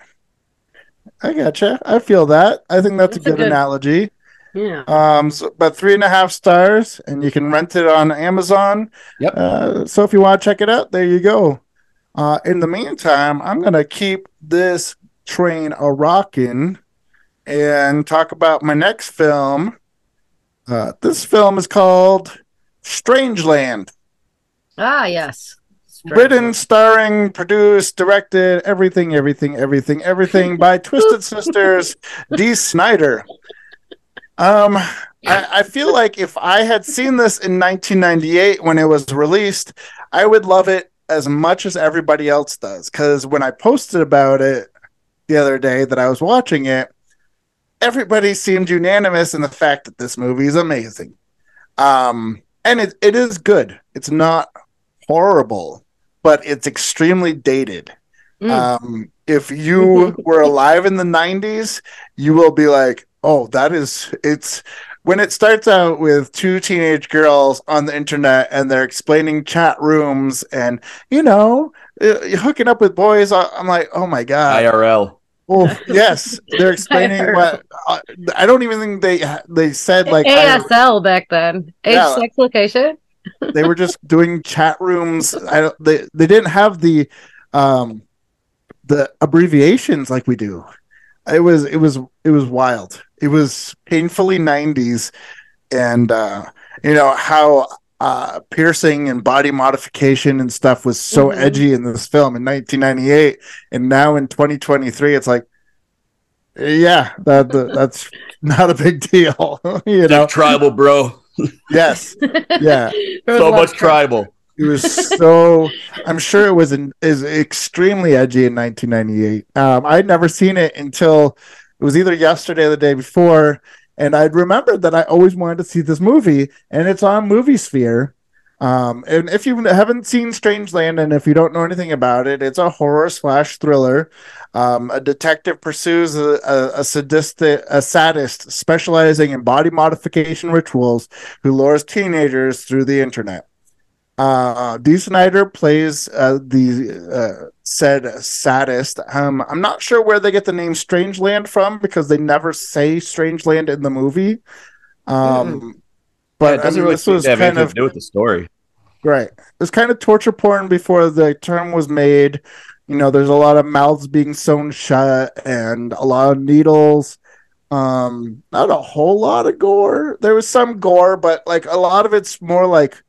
Speaker 1: I gotcha. I feel that. I think that's,
Speaker 3: That's
Speaker 1: a
Speaker 3: a
Speaker 1: good,
Speaker 3: good-
Speaker 1: analogy.
Speaker 3: Yeah.
Speaker 1: Um, so about three and a half stars, and you can rent it on Amazon.
Speaker 2: Yep.
Speaker 1: Uh, so if you want to check it out, there you go. Uh, in the meantime, I'm gonna keep this train a rocking and talk about my next film. Uh, this film is called Strangeland.
Speaker 3: Ah, yes.
Speaker 1: Written, starring, produced, directed, everything, everything, everything, everything by Twisted Sisters, Dee Snider. Um, I, I feel like if I had seen this in 1998 when it was released, I would love it as much as everybody else does. Because when I posted about it the other day that I was watching it, everybody seemed unanimous in the fact that this movie is amazing. Um, and it, it is good. It's not horrible, but it's extremely dated.
Speaker 3: Mm.
Speaker 1: Um, if you were alive in the 90s, you will be like, oh, that is, it's when it starts out with two teenage girls on the internet and they're explaining chat rooms and, you know, uh, hooking up with boys. I- I'm like, oh my God.
Speaker 2: IRL.
Speaker 1: Oh, yes. They're explaining what uh, I don't even think they, they said like, I-
Speaker 3: ASL back then. Age,
Speaker 1: Yeah.
Speaker 3: sex, location.
Speaker 1: they were just doing chat rooms. I don't, they they didn't have the um the abbreviations like we do. It was it was it was wild. It was painfully 90s and uh you know how uh piercing and body modification and stuff was so
Speaker 3: Mhm.
Speaker 1: edgy in this film in 1998 and now in 2023 it's like yeah that, that that's not a big deal you know
Speaker 2: Dick tribal, bro.
Speaker 1: yes yeah
Speaker 2: So much tribal.
Speaker 1: it was so. I'm sure it was in, is extremely edgy in 1998. Um, I'd never seen it until it was either yesterday or the day before, and I'd remembered that I always wanted to see this movie, and it's on Movie Sphere. Um, and if you haven't seen Strangeland, and if you don't know anything about it, it's a horror slash thriller. Um, a detective pursues a, a, a sadistic, a sadist specializing in body modification rituals who lures teenagers through the internet. Uh, Dee Snider plays uh, the uh, said saddest. Um, I'm not sure where they get the name Strangeland from because they never say Strangeland in the movie. Um,
Speaker 2: But
Speaker 1: but
Speaker 2: it doesn't
Speaker 1: I mean,
Speaker 2: really
Speaker 1: this was
Speaker 2: have
Speaker 1: kind
Speaker 2: anything
Speaker 1: of
Speaker 2: to do with the story.
Speaker 1: Right. It was kind of torture porn before the term was made. You know, there's a lot of mouths being sewn shut and a lot of needles. Um, not a whole lot of gore. There was some gore, but like a lot of it's more like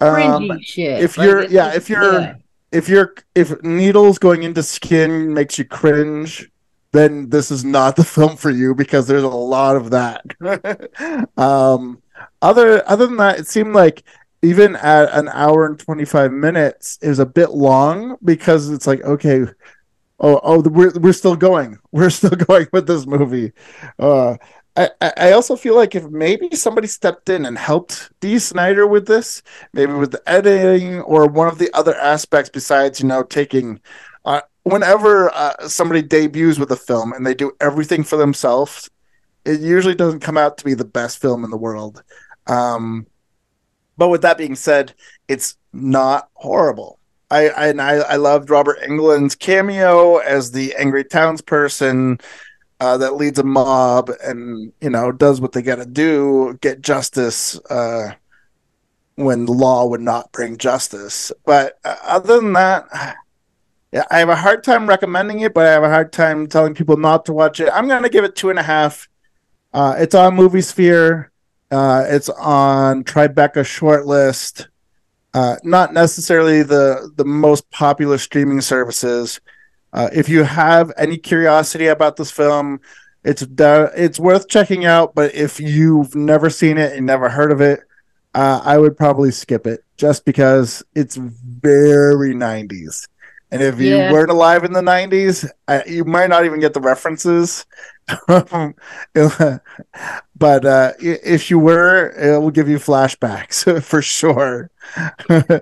Speaker 1: um,
Speaker 3: Cringy shit.
Speaker 1: if
Speaker 3: Like,
Speaker 1: you're- yeah, if you're-
Speaker 3: yeah.
Speaker 1: If you're if needles going into skin makes you cringe, then this is not the film for you because there's a lot of that. um, other other than that, it seemed like even at an hour and 25 minutes is a bit long because it's like okay oh oh we're, we're still going we're still going with this movie uh I, I also feel like if maybe somebody stepped in and helped Dee Snider with this, maybe with the editing or one of the other aspects besides, you know, taking. Uh, whenever uh, somebody debuts with a film and they do everything for themselves, it usually doesn't come out to be the best film in the world. Um, but with that being said, it's not horrible. I, I and I, I loved Robert Englund's cameo as the angry townsperson uh, that leads a mob and you know does what they got to do, get justice uh, when law would not bring justice. But uh, other than that, yeah, I have a hard time recommending it, but I have a hard time telling people not to watch it. I'm gonna give it two and a half. Uh, it's on Movie Sphere. Uh, it's on Tribeca shortlist. Uh, not necessarily the the most popular streaming services. Uh, if you have any curiosity about this film, it's it's worth checking out. But if you've never seen it and never heard of it, uh, I would probably skip it just because it's very 90s. And if you
Speaker 3: Yeah.
Speaker 1: weren't alive in the 90s, uh, you might not even get the references. but uh, if you were, it will give you flashbacks for sure.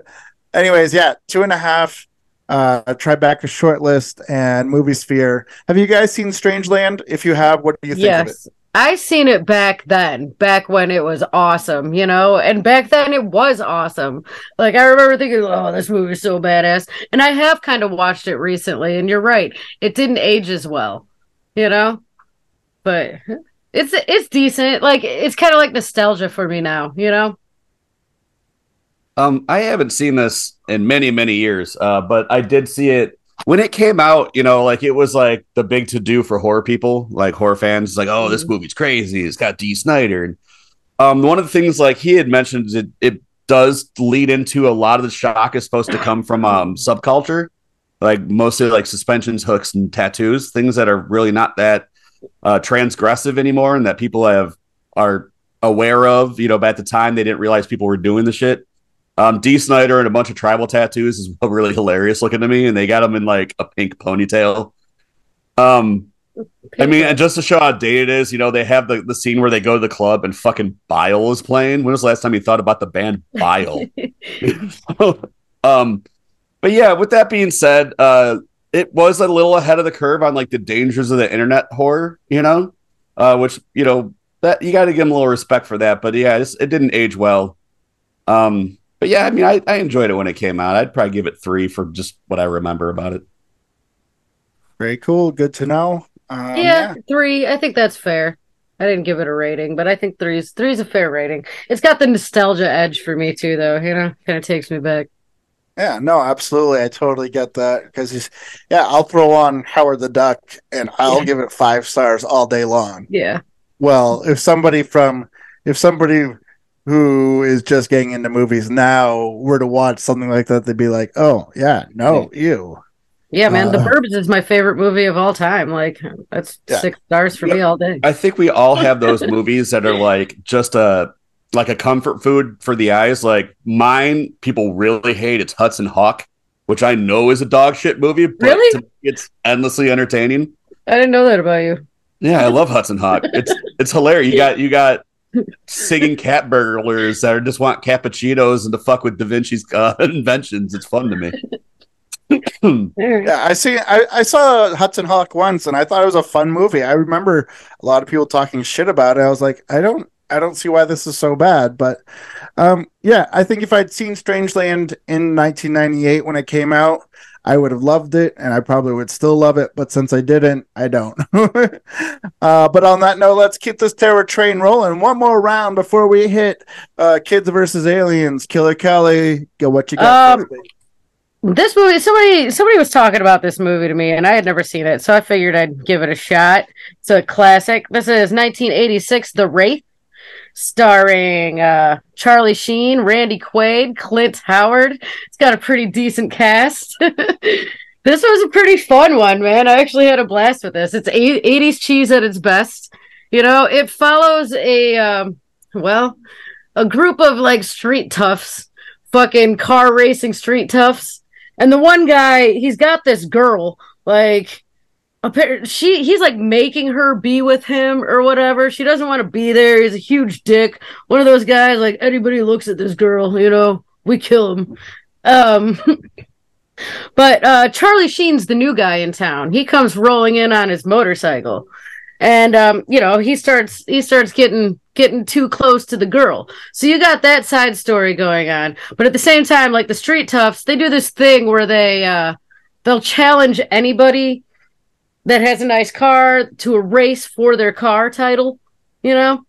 Speaker 1: Anyways, yeah, two and a half. Uh, Tribeca shortlist and movie sphere. Have you guys seen Strangeland? If you have, what do you think of it?
Speaker 3: yes. I seen it back then, back when it was awesome, you know, and back then it was awesome. Like I remember thinking, "Oh, this movie is so badass," and I have kind of watched it recently, and you're right, it didn't age as well, you know, but it's it's decent. Like it's kind of like nostalgia for me now, you know.
Speaker 2: Um, I haven't seen this in many, many years, uh, but I did see it when it came out. You know, like it was like the big to do for horror people, like horror fans. Like, oh, this
Speaker 3: Mhm.
Speaker 2: movie's crazy. It's got Dee Snider. And um, one of the things like he had mentioned is it, it does lead into a lot of the shock is supposed to come from um subculture, like mostly like suspensions, hooks, and tattoos, things that are really not that uh, transgressive anymore, and that people have are aware of. You know, but at the time they didn't realize people were doing the shit. Um, Dee Snider and a bunch of tribal tattoos is really hilarious looking to me, and they got him in like a pink ponytail. Um, I mean, and just to show how dated it is, you know, they have the, the scene where they go to the club and fucking Bile is playing. When was the last time you thought about the band Bile? um, but yeah, with that being said, uh, it was a little ahead of the curve on like the dangers of the internet horror, you know, uh, which you know that you got to give them a little respect for that. But yeah, it didn't age well. Um, but yeah, I mean, I, I enjoyed it when it came out. I'd probably give it three for just what I remember about it.
Speaker 1: Very cool. Good to know.
Speaker 3: Um, yeah, yeah, three. I think that's fair. I didn't give it a rating, but I think three's three's a fair rating. It's got the nostalgia edge for me too, though. You know, kind of takes me back.
Speaker 1: Yeah, no, absolutely. I totally get that because he's, yeah, I'll throw on Howard the Duck and I'll yeah. give it five stars all day long.
Speaker 3: Yeah.
Speaker 1: Well, if somebody from, if somebody who is just getting into movies now were to watch something like that, they'd be like, oh, yeah, no, you.
Speaker 3: Yeah, man, uh, The Burbs is my favorite movie of all time. Like, that's yeah. six stars for yeah. me all day.
Speaker 2: I think we all have those movies that are like just a like a comfort food for the eyes. Like mine, people really hate. It's Hudson Hawk, which I know is a dog shit movie, but
Speaker 3: really?
Speaker 2: it's endlessly entertaining.
Speaker 3: I didn't know that about you.
Speaker 2: Yeah, I love Hudson Hawk. It's it's hilarious. You got you got singing cat burglars that just want cappuccinos and to fuck with Da Vinci's uh, inventions. It's fun to me.
Speaker 1: yeah, I see. I, I saw Hudson Hawk once, and I thought it was a fun movie. I remember a lot of people talking shit about it. I was like, I don't, I don't see why this is so bad. But um, yeah, I think if I'd seen Strangeland in 1998 when it came out, I would have loved it, and I probably would still love it. But since I didn't, I don't. uh, but on that note, let's keep this terror train rolling. One more round before we hit uh, Kids versus Aliens. Killer Kelli, go what you got. Um,
Speaker 3: this movie somebody somebody was talking about this movie to me and i had never seen it so i figured i'd give it a shot it's a classic this is 1986 the wraith starring uh, charlie sheen randy quaid clint howard. It's got a pretty decent cast. This was a pretty fun one man. I actually had a blast with this. It's 80s cheese at its best. You know it follows a um, well a group of like street toughs fucking car racing street toughs. And the one guy, he's got this girl, like she he's like making her be with him or whatever. She doesn't want to be there. He's a huge dick. One of those guys like anybody looks at this girl, you know, we kill him. Um but uh Charlie Sheen's the new guy in town. He comes rolling in on his motorcycle. And um, you know, he starts he starts getting getting too close to the girl. So you got that side story going on. But at the same time, like the street toughs, they do this thing where they uh they'll challenge anybody that has a nice car to a race for their car title, you know?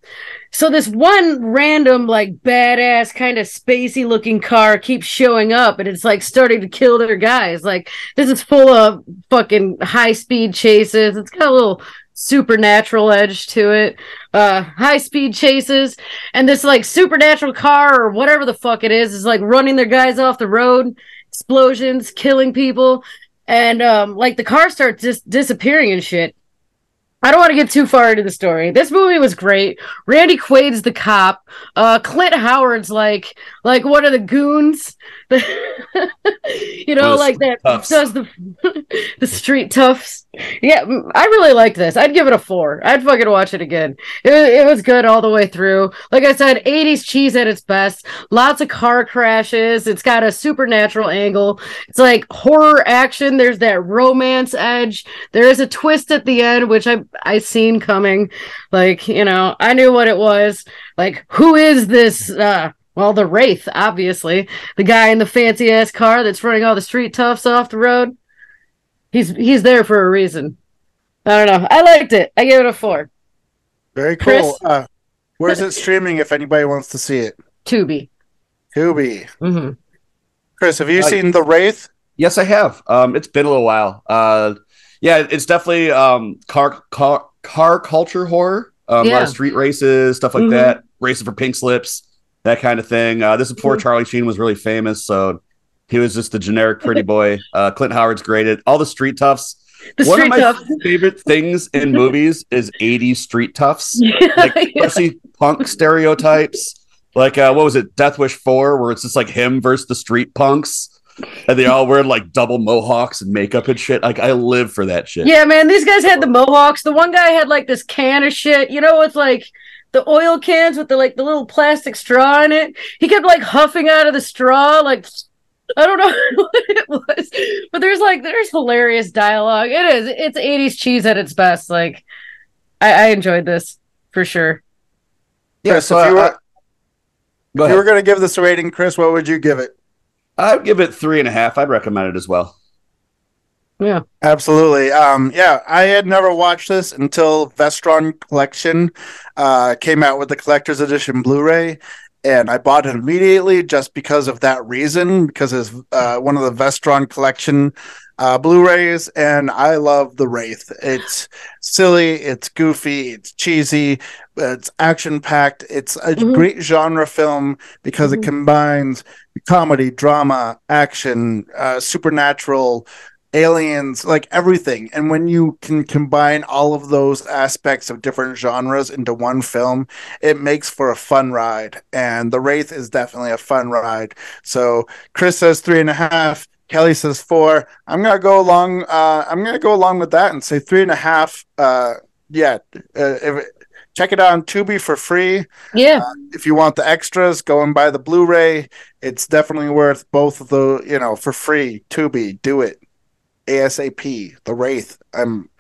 Speaker 3: So this one random like badass kind of spacey looking car keeps showing up and it's like starting to kill their guys. Like this is full of fucking high speed chases. It's got a little supernatural edge to it. Uh high speed chases and this like supernatural car or whatever the fuck it is is like running their guys off the road, explosions, killing people and um like the car starts just disappearing and shit. I don't want to get too far into the story. This movie was great. Randy Quaid's the cop. Uh, Clint Howard's like like one of the goons. you know, like that toughs. does the the street toughs. Yeah, I really liked this. I'd give it a four. I'd fucking watch it again. It was, it was good all the way through. Like I said, 80s cheese at its best. Lots of car crashes. It's got a supernatural angle. It's like horror action. There's that romance edge. There is a twist at the end, which I I seen coming. Like you know, I knew what it was. Like who is this? uh well, the Wraith, obviously. The guy in the fancy ass car that's running all the street toughs off the road. He's he's there for a reason. I don't know. I liked it. I gave it a four.
Speaker 1: Very cool. Uh, where's it streaming if anybody wants to see it?
Speaker 3: Tubi.
Speaker 1: Tubi.
Speaker 3: Mm-hmm.
Speaker 1: Chris, have you uh, seen The Wraith?
Speaker 2: Yes, I have. Um, it's been a little while. Uh, yeah, it's definitely um, car car car culture horror. Um, yeah. A lot of street races, stuff like mm-hmm. that. Racing for pink slips that kind of thing. Uh, this is before mm-hmm. Charlie Sheen was really famous, so he was just the generic pretty boy. Uh, Clint Howard's great at all the street toughs. The One of my toughs. favorite things in movies is 80s street toughs, yeah, like yeah. punk stereotypes. Like uh, what was it, Death Wish Four, where it's just like him versus the street punks. And they all wear like double mohawks and makeup and shit. Like I live for that shit.
Speaker 3: Yeah, man, these guys had the mohawks. The one guy had like this can of shit, you know, with like the oil cans with the like the little plastic straw in it. He kept like huffing out of the straw, like I don't know what it was, but there's like there's hilarious dialogue. It is. It's 80s cheese at its best. Like I, I enjoyed this for sure.
Speaker 1: Yeah,
Speaker 2: Chris,
Speaker 1: so if you were,
Speaker 2: uh, Go
Speaker 1: if you were going to give this a rating, Chris, what would you give it?
Speaker 2: I'd give it three and a half. I'd recommend it as well.
Speaker 3: Yeah.
Speaker 1: Absolutely. Um, yeah, I had never watched this until Vestron Collection uh, came out with the collector's edition Blu-ray, and I bought it immediately just because of that reason, because it's uh, one of the Vestron Collection uh, Blu-rays, and I love the Wraith. It's silly, it's goofy, it's cheesy, it's action-packed. It's a
Speaker 3: Mhm.
Speaker 1: great genre film because
Speaker 3: Mhm.
Speaker 1: it combines comedy, drama, action, uh, supernatural aliens, like everything. And when you can combine all of those aspects of different genres into one film, it makes for a fun ride. And The Wraith is definitely a fun ride. So Chris says three and a half. Kelli says four. I'm gonna go along. Uh, I'm gonna go along with that and say three and a half. Uh, yeah. Uh, if, check it out on Tubi for free
Speaker 3: Yeah.
Speaker 1: if you want the extras, go and buy the Blu-ray. It's definitely worth both of the, you know, for free. Tubi, do it. ASAP. The Wraith. I'm,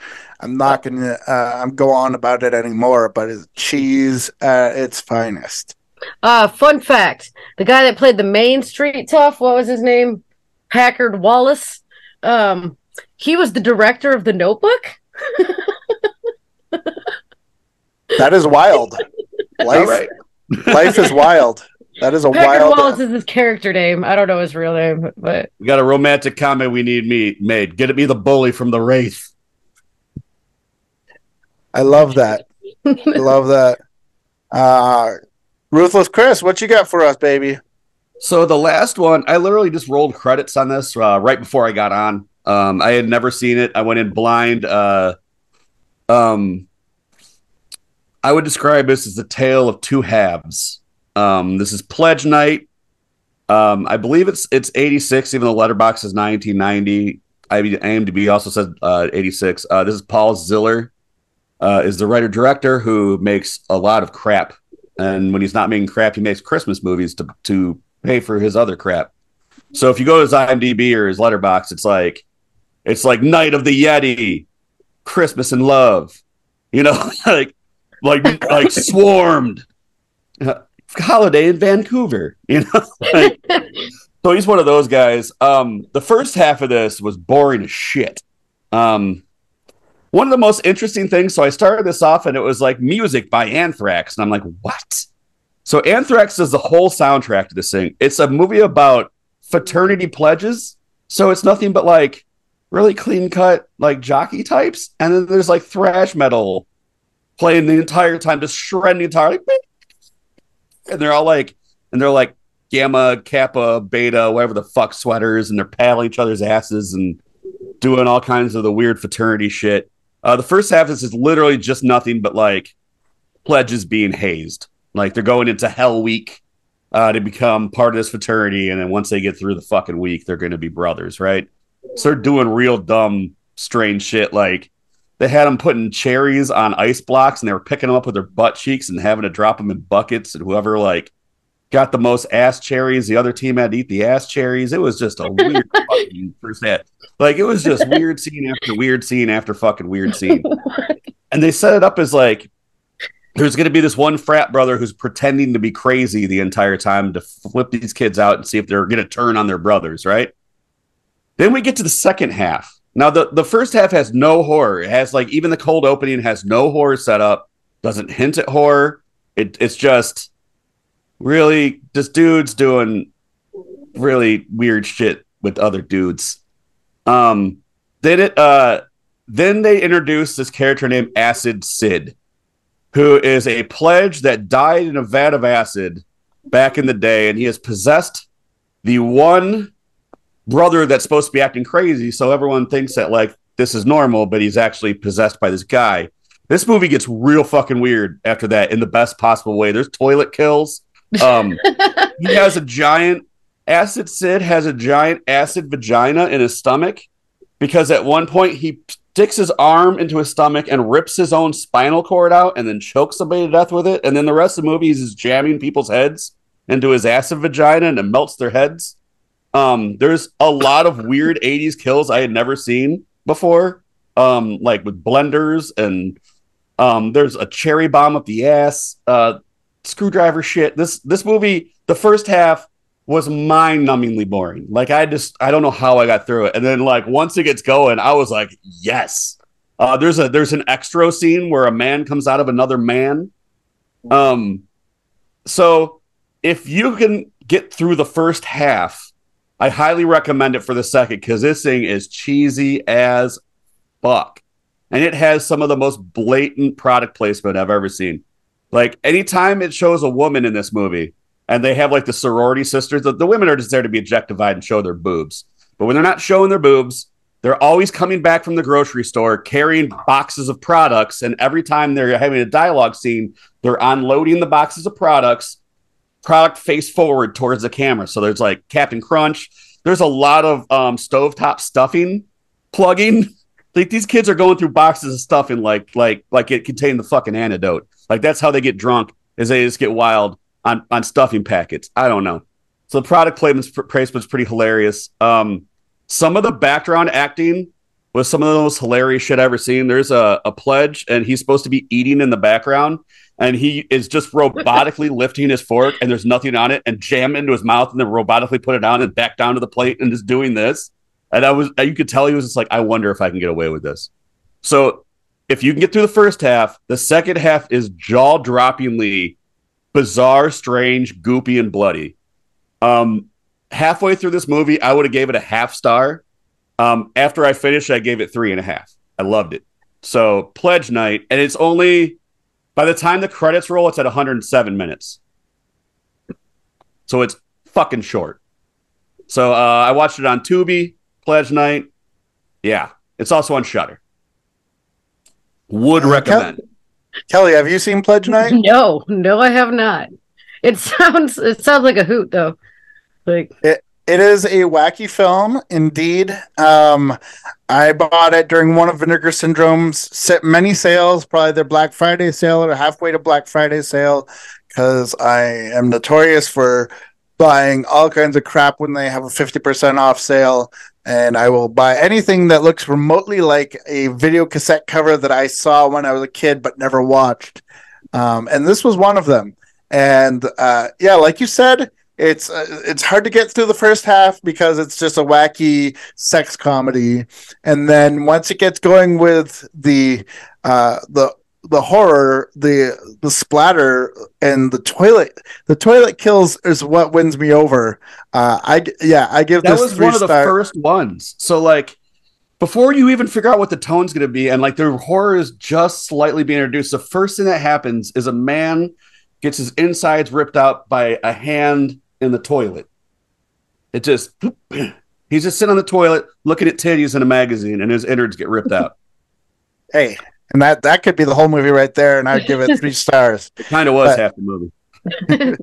Speaker 1: I'm not gonna, uh, I'm go on about it anymore. But it's cheese at its finest.
Speaker 3: Uh fun fact. The guy that played the main street tough, what was his name? Packard Wallace. Um he was the director of the notebook.
Speaker 1: That is wild. Life,
Speaker 2: right.
Speaker 1: life is wild. That is a
Speaker 3: Packard
Speaker 1: wild.
Speaker 3: Wallace is his character name. I don't know his real name, but
Speaker 2: We got a romantic comment we need me made. Get it me the bully from the Wraith.
Speaker 1: I love that. I love that. Uh, Ruthless Chris, what you got for us, baby?
Speaker 2: So the last one, I literally just rolled credits on this uh, right before I got on. Um, I had never seen it. I went in blind. Uh, um, I would describe this as a tale of two halves. Um, this is Pledge Night. Um, I believe it's it's 86, even though Letterboxd is 1990. IMDb also says uh, 86. Uh, this is Paul Ziller, uh, is the writer director who makes a lot of crap. And when he's not making crap, he makes Christmas movies to to pay for his other crap. So if you go to his IMDb or his Letterboxd, it's like it's like Night of the Yeti, Christmas in Love, you know, like like like Swarmed, Holiday in Vancouver, you know. Like, so he's one of those guys. Um, the first half of this was boring as shit. Um, one of the most interesting things. So I started this off, and it was like music by Anthrax, and I'm like, what? So Anthrax does the whole soundtrack to this thing. It's a movie about fraternity pledges. So it's nothing but like really clean cut, like jockey types, and then there's like thrash metal playing the entire time, just shredding the entire, like, and they're all like, and they're like gamma, kappa, beta, whatever the fuck sweaters, and they're paddling each other's asses and doing all kinds of the weird fraternity shit. Uh, the first half of this is literally just nothing but like pledges being hazed. Like they're going into Hell Week uh, to become part of this fraternity, and then once they get through the fucking week, they're going to be brothers, right? So they're doing real dumb, strange shit. Like they had them putting cherries on ice blocks, and they were picking them up with their butt cheeks and having to drop them in buckets, and whoever like got the most ass cherries, the other team had to eat the ass cherries. It was just a weird fucking first. Like it was just weird scene after weird scene after fucking weird scene. And they set it up as like there's going to be this one frat brother who's pretending to be crazy the entire time to flip these kids out and see if they're going to turn on their brothers, right? Then we get to the second half. Now the the first half has no horror. It has like even the cold opening has no horror set up. Doesn't hint at horror. It it's just really just dudes doing really weird shit with other dudes. Um, then it uh, then they introduced this character named Acid Sid, who is a pledge that died in a vat of acid back in the day, and he has possessed the one brother that's supposed to be acting crazy. So everyone thinks that like this is normal, but he's actually possessed by this guy. This movie gets real fucking weird after that in the best possible way. There's toilet kills. Um, he has a giant Acid Sid has a giant acid vagina in his stomach because at one point he sticks his arm into his stomach and rips his own spinal cord out and then chokes somebody to death with it. And then the rest of the movie he's just jamming people's heads into his acid vagina and it melts their heads. Um, there's a lot of weird 80s kills I had never seen before. Um, like with blenders and um, there's a cherry bomb up the ass, uh, screwdriver shit. This this movie, the first half was mind-numbingly boring. Like I just I don't know how I got through it. And then like once it gets going, I was like, yes. Uh, there's a there's an extra scene where a man comes out of another man. Um, so if you can get through the first half, I highly recommend it for the second because this thing is cheesy as fuck. And it has some of the most blatant product placement I've ever seen. Like anytime it shows a woman in this movie and they have like the sorority sisters, the, the women are just there to be objectified and show their boobs. But when they're not showing their boobs, they're always coming back from the grocery store carrying boxes of products. And every time they're having a dialogue scene, they're unloading the boxes of products product face forward towards the camera. So there's like Captain Crunch. There's a lot of um, stovetop stuffing plugging. Like these kids are going through boxes of stuffing like like like it contained the fucking antidote. Like that's how they get drunk is they just get wild on on stuffing packets. I don't know. So the product placement was pretty hilarious. Um, some of the background acting was some of the most hilarious shit I've ever seen. There's a, a pledge, and he's supposed to be eating in the background, and he is just robotically lifting his fork and there's nothing on it and jam into his mouth and then robotically put it down and back down to the plate and just doing this. And I was you could tell he was just like, I wonder if I can get away with this. So if you can get through the first half, the second half is jaw droppingly bizarre, strange, goopy, and bloody. Um, halfway through this movie, I would have gave it a half star. Um, after I finished, I gave it three and a half. I loved it. So pledge night, and it's only by the time the credits roll, it's at 107 minutes. So it's fucking short. So uh, I watched it on Tubi, Pledge Night. Yeah, it's also on Shudder. Would recommend.
Speaker 1: Kelli, have you seen Pledge Night?
Speaker 3: No, no, I have not. It sounds it sounds like a hoot though. Like
Speaker 1: it, it is a wacky film, indeed. Um, I bought it during one of Vinegar Syndrome's many sales, probably their Black Friday sale or halfway to Black Friday sale, because I am notorious for buying all kinds of crap when they have a 50% off sale. And I will buy anything that looks remotely like a video cassette cover that I saw when I was a kid but never watched. Um, and this was one of them. And uh, yeah, like you said, it's uh, it's hard to get through the first half because it's just a wacky sex comedy, and then once it gets going with the uh, the the horror, the the splatter, and the toilet. The toilet kills is what wins me over. Uh, I yeah, I give
Speaker 2: that was one of the first ones. So like before you even figure out what the tone's going to be, and like the horror is just slightly being introduced. The first thing that happens is a man gets his insides ripped out by a hand in the toilet. It just he's just sitting on the toilet looking at titties in a magazine, and his innards get ripped out.
Speaker 1: hey, and that that could be the whole movie right there, and I'd give it three stars.
Speaker 2: It kind of was but, half the movie.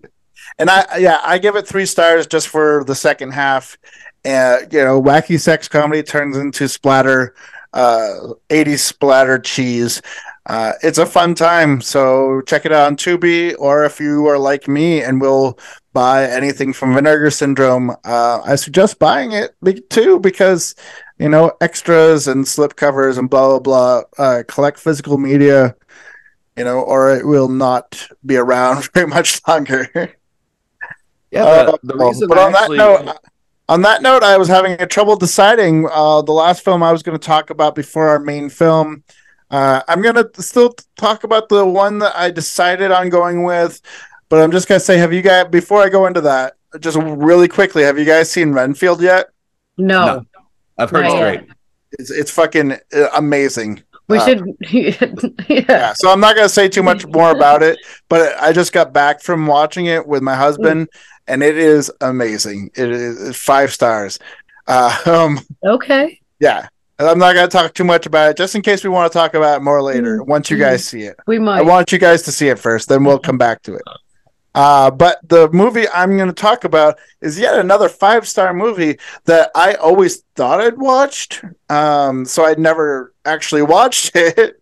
Speaker 1: and I yeah, I give it three stars just for the second half. And uh, you know, wacky sex comedy turns into splatter, uh, 80s splatter cheese. Uh, it's a fun time, so check it out on Tubi, or if you are like me and will buy anything from Vinegar Syndrome, uh, I suggest buying it too because you know extras and slip covers and blah blah blah. Uh, collect physical media, you know, or it will not be around very much longer.
Speaker 2: Yeah, uh, the, the reason
Speaker 1: but on actually... that note. On that note, I was having a trouble deciding uh, the last film I was going to talk about before our main film. Uh, I'm gonna still talk about the one that I decided on going with, but I'm just gonna say, have you guys before I go into that, just really quickly, have you guys seen Renfield yet?
Speaker 3: No, no.
Speaker 2: I've heard it's great.
Speaker 1: It's it's fucking uh, amazing.
Speaker 3: We uh, should,
Speaker 1: yeah. yeah. So I'm not gonna say too much more about it, but I just got back from watching it with my husband, and it is amazing. It is five stars. Uh, um,
Speaker 3: okay.
Speaker 1: Yeah, I'm not going to talk too much about it, just in case we want to talk about it more later. Mm-hmm. Once you guys see it,
Speaker 3: we might.
Speaker 1: I want you guys to see it first, then we'll come back to it. Uh, but the movie I'm going to talk about is yet another five star movie that I always thought I'd watched. Um, so I'd never actually watched it.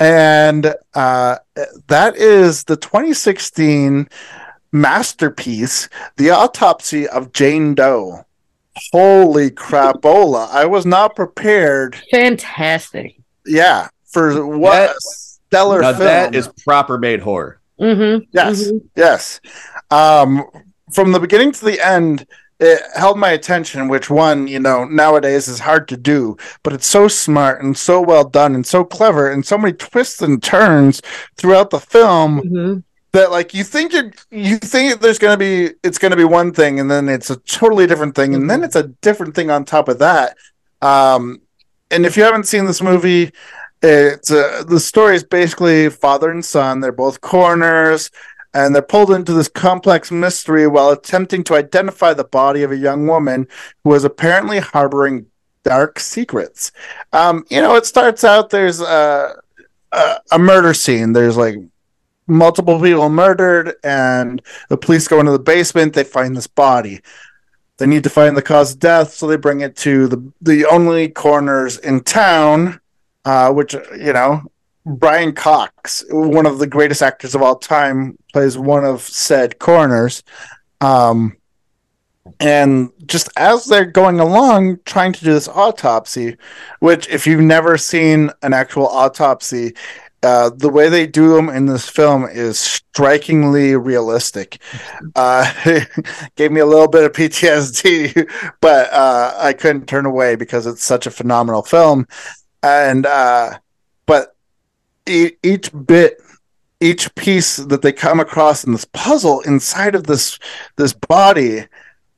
Speaker 1: And uh, that is the 2016 masterpiece, The Autopsy of Jane Doe. Holy crapola. I was not prepared.
Speaker 3: Fantastic.
Speaker 1: Yeah. For what
Speaker 2: That-
Speaker 1: a stellar
Speaker 2: Now
Speaker 1: film.
Speaker 2: that is proper made horror.
Speaker 3: Mm-hmm.
Speaker 1: Yes, yes. Um, from the beginning to the end, it held my attention. Which one, you know, nowadays is hard to do, but it's so smart and so well done and so clever and so many twists and turns throughout the film
Speaker 3: hmm
Speaker 1: that, like, you think you're, you think there's gonna be, it's gonna be one thing, and then it's a totally different thing, and then it's a different thing on top of that. Um, and if you haven't seen this movie, it's uh, the story is basically father and son. They're both coroners, and they're pulled into this complex mystery while attempting to identify the body of a young woman who is apparently harboring dark secrets. Um, you know, it starts out there's a, a a murder scene. There's like multiple people murdered, and the police go into the basement. They find this body. They need to find the cause of death, so they bring it to the the only coroners in town uh, which you know Brian Cox, one of the greatest actors of all time, plays one of said coroners. Um, and just as they're going along trying to do this autopsy, which if you've never seen an actual autopsy, uh, the way they do them in this film is strikingly realistic. Uh, gave me a little bit of PTSD, but uh, I couldn't turn away because it's such a phenomenal film and uh but e- each bit each piece that they come across in this puzzle inside of this this body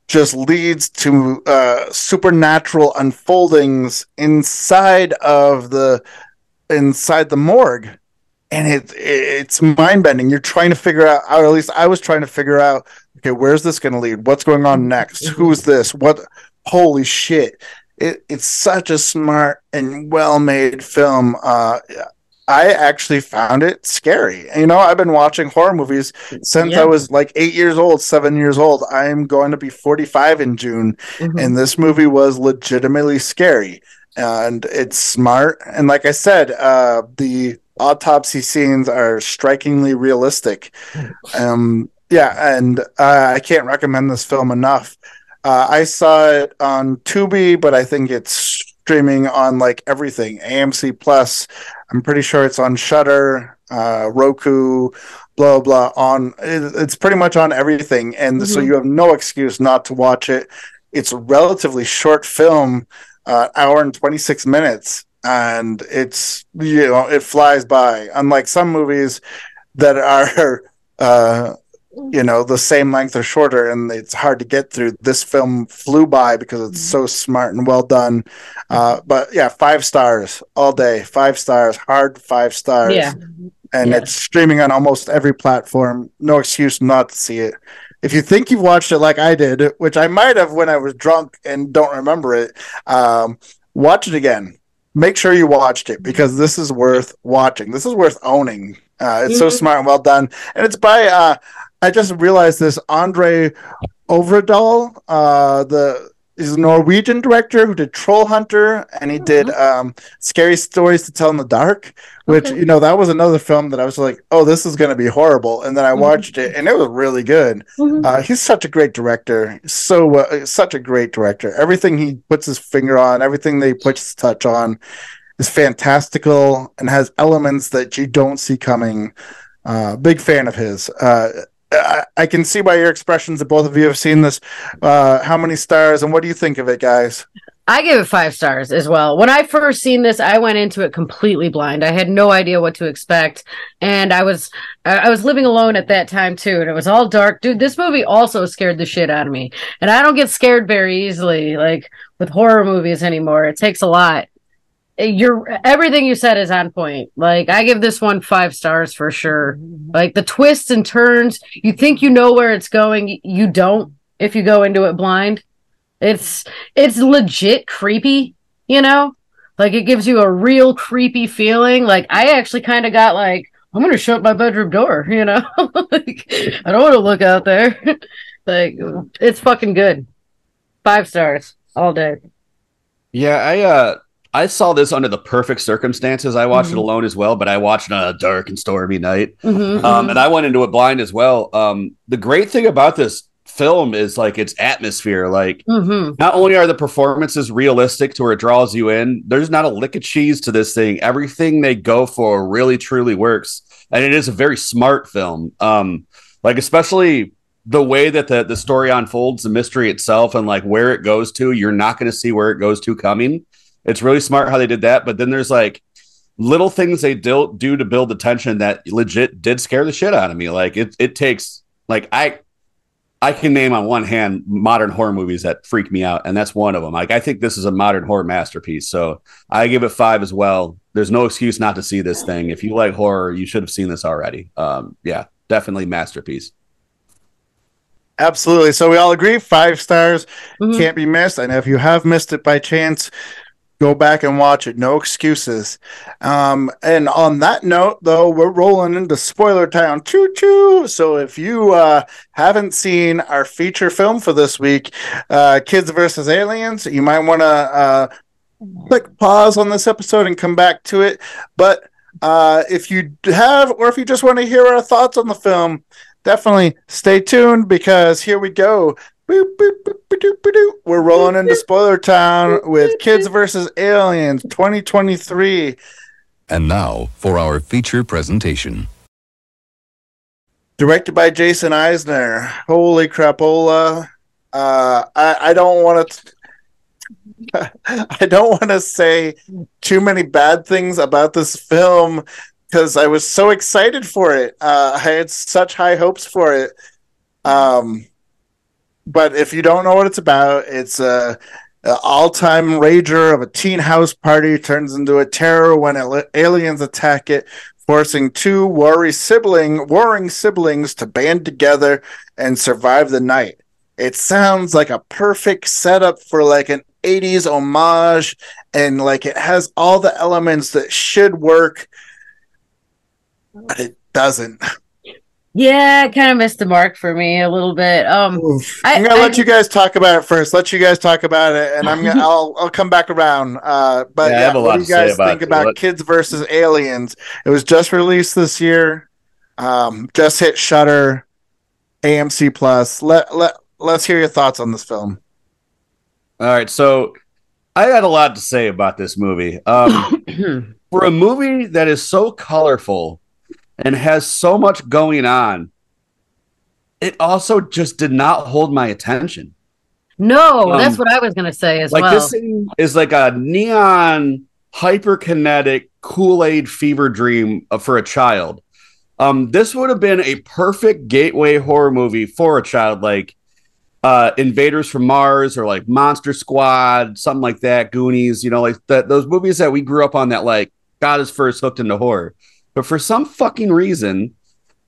Speaker 1: just leads to uh supernatural unfoldings inside of the inside the morgue. And it, it's mind-bending. You're trying to figure out or at least i was trying to figure out okay where's this going to lead? What's going on next? Who's this? What holy shit it, it's such a smart and well-made film. Uh, I actually found it scary. You know, I've been watching horror movies since
Speaker 3: Yeah.
Speaker 1: I was like eight years old, seven years old. I'm going to be 45 in June,
Speaker 3: Mm-hmm.
Speaker 1: and this movie was legitimately scary. And it's smart. And like I said, uh, the autopsy scenes are strikingly realistic. Um, yeah, and uh, I can't recommend this film enough. Uh, I saw it on Tubi, but I think it's streaming on like everything AMC Plus. I'm pretty sure it's on Shudder, uh, Roku, blah blah. On it's pretty much on everything, and so
Speaker 3: Mhm.
Speaker 1: you have no excuse not to watch it. It's a relatively short film, uh, hour and 26 minutes, and it's you know it flies by. Unlike some movies that are. Uh, you know the same length or shorter and it's hard to get through. This film flew by because it's so smart and well done. Uh, but yeah five stars all day. Five stars hard five stars.
Speaker 3: Yeah.
Speaker 1: and
Speaker 3: Yeah.
Speaker 1: it's streaming on almost every platform. No excuse not to see it. If you think you've watched it like i did which i might have when i was drunk and don't remember it um, watch it again. Make sure you watched it because this is worth watching. This is worth owning. Uh, it's so
Speaker 3: Mhm.
Speaker 1: smart and well done. And it's by uh, I just realized this Andre Øvredal, uh, the he's a Norwegian director who did Troll Hunter, and he did um, Scary Stories to Tell in the Dark, which
Speaker 3: Okay.
Speaker 1: you know that was another film that I was like, oh, this is going to be horrible, and then I
Speaker 3: Mhm.
Speaker 1: watched it, and it was really good.
Speaker 3: Mhm.
Speaker 1: Uh, he's such a great director, so uh, such a great director. Everything he puts his finger on, everything they he puts his touch on, is fantastical and has elements that you don't see coming. Uh, big fan of his. Uh, I, can see by your expressions that both of you have seen this. Uh, how many stars and what do you think of it, guys?
Speaker 3: I give it five stars as well. When I first seen this, I went into it completely blind. I had no idea what to expect, and I was I was living alone at that time too, and it was all dark. Dude, this movie also scared the shit out of me, and I don't get scared very easily, like with horror movies anymore. It takes a lot. You're everything you said is on point. Like I give this one five stars for sure. Like the twists and turns, you think you know where it's going, you don't if you go into it blind. It's it's legit creepy, you know? Like it gives you a real creepy feeling. Like I actually kind of got like I'm gonna shut my bedroom door. You know, like I don't want to look out there. like it's fucking good. Five stars all day.
Speaker 2: Yeah, I uh I saw this under the perfect circumstances. I watched mm-hmm. it alone as well, but I watched it on a dark and stormy night. Mm-hmm, um, mm-hmm. and I went into it blind as well. Um, the great thing about this film is like its atmosphere. Like, mm-hmm. not only are the performances realistic to where it draws you in, there's not a lick of cheese to this thing. Everything they go for really truly works, and it is a very smart film. Um, like especially the way that the the story unfolds, the mystery itself, and like where it goes to, you're not going to see where it goes to coming. It's really smart how they did that. But then there's like little things they do, do to build the tension that legit did scare the shit out of me. Like it it takes like I I can name on one hand modern horror movies that freak me out, and that's one of them. Like I think this is a modern horror masterpiece, so I give it five as well. There's no excuse not to see this thing. If you like horror, you should have seen this already. Um, yeah, definitely masterpiece.
Speaker 1: Absolutely. So we all agree five stars mm-hmm. can't be missed. And if you have missed it by chance, go back and watch it. No excuses. Um, and on that note, though, we're rolling into spoiler town. Choo choo. So if you uh, haven't seen our feature film for this week, uh, Kids versus Aliens, you might want to uh, click pause on this episode and come back to it. But uh, if you have, or if you just want to hear our thoughts on the film, definitely stay tuned because here we go. We're rolling into Spoiler Town with Kids versus Aliens 2023.
Speaker 4: And now for our feature presentation.
Speaker 1: Directed by Jason Eisener. Holy crapola. Uh, I, I don't want to. I don't want to say too many bad things about this film because I was so excited for it. Uh, I had such high hopes for it. Um, but if you don't know what it's about, it's a, a all-time rager of a teen house party turns into a terror when aliens attack it, forcing two warring sibling warring siblings to band together and survive the night. It sounds like a perfect setup for like an 80s homage and like it has all the elements that should work but it doesn't.
Speaker 3: Yeah, kind of missed the mark for me a little bit. Um,
Speaker 1: I, am gonna I, let you guys talk about it first. Let you guys talk about it, and I'm gonna I'll I'll come back around. Uh, but yeah, yeah what do you guys about think about Kids versus Aliens? It was just released this year. Um, just hit Shudder, AMC Plus. Let let let's hear your thoughts on this film.
Speaker 2: All right, so I had a lot to say about this movie. Um, for a movie that is so colorful and has so much going on, it also just did not hold my attention.
Speaker 3: No, um, that's what I was going to say as
Speaker 2: like
Speaker 3: well.
Speaker 2: This thing is like a neon, hyperkinetic Kool Aid fever dream for a child. Um, this would have been a perfect gateway horror movie for a child, like uh, Invaders from Mars or like Monster Squad, something like that. Goonies, you know, like that. Those movies that we grew up on that like got us first hooked into horror. But for some fucking reason,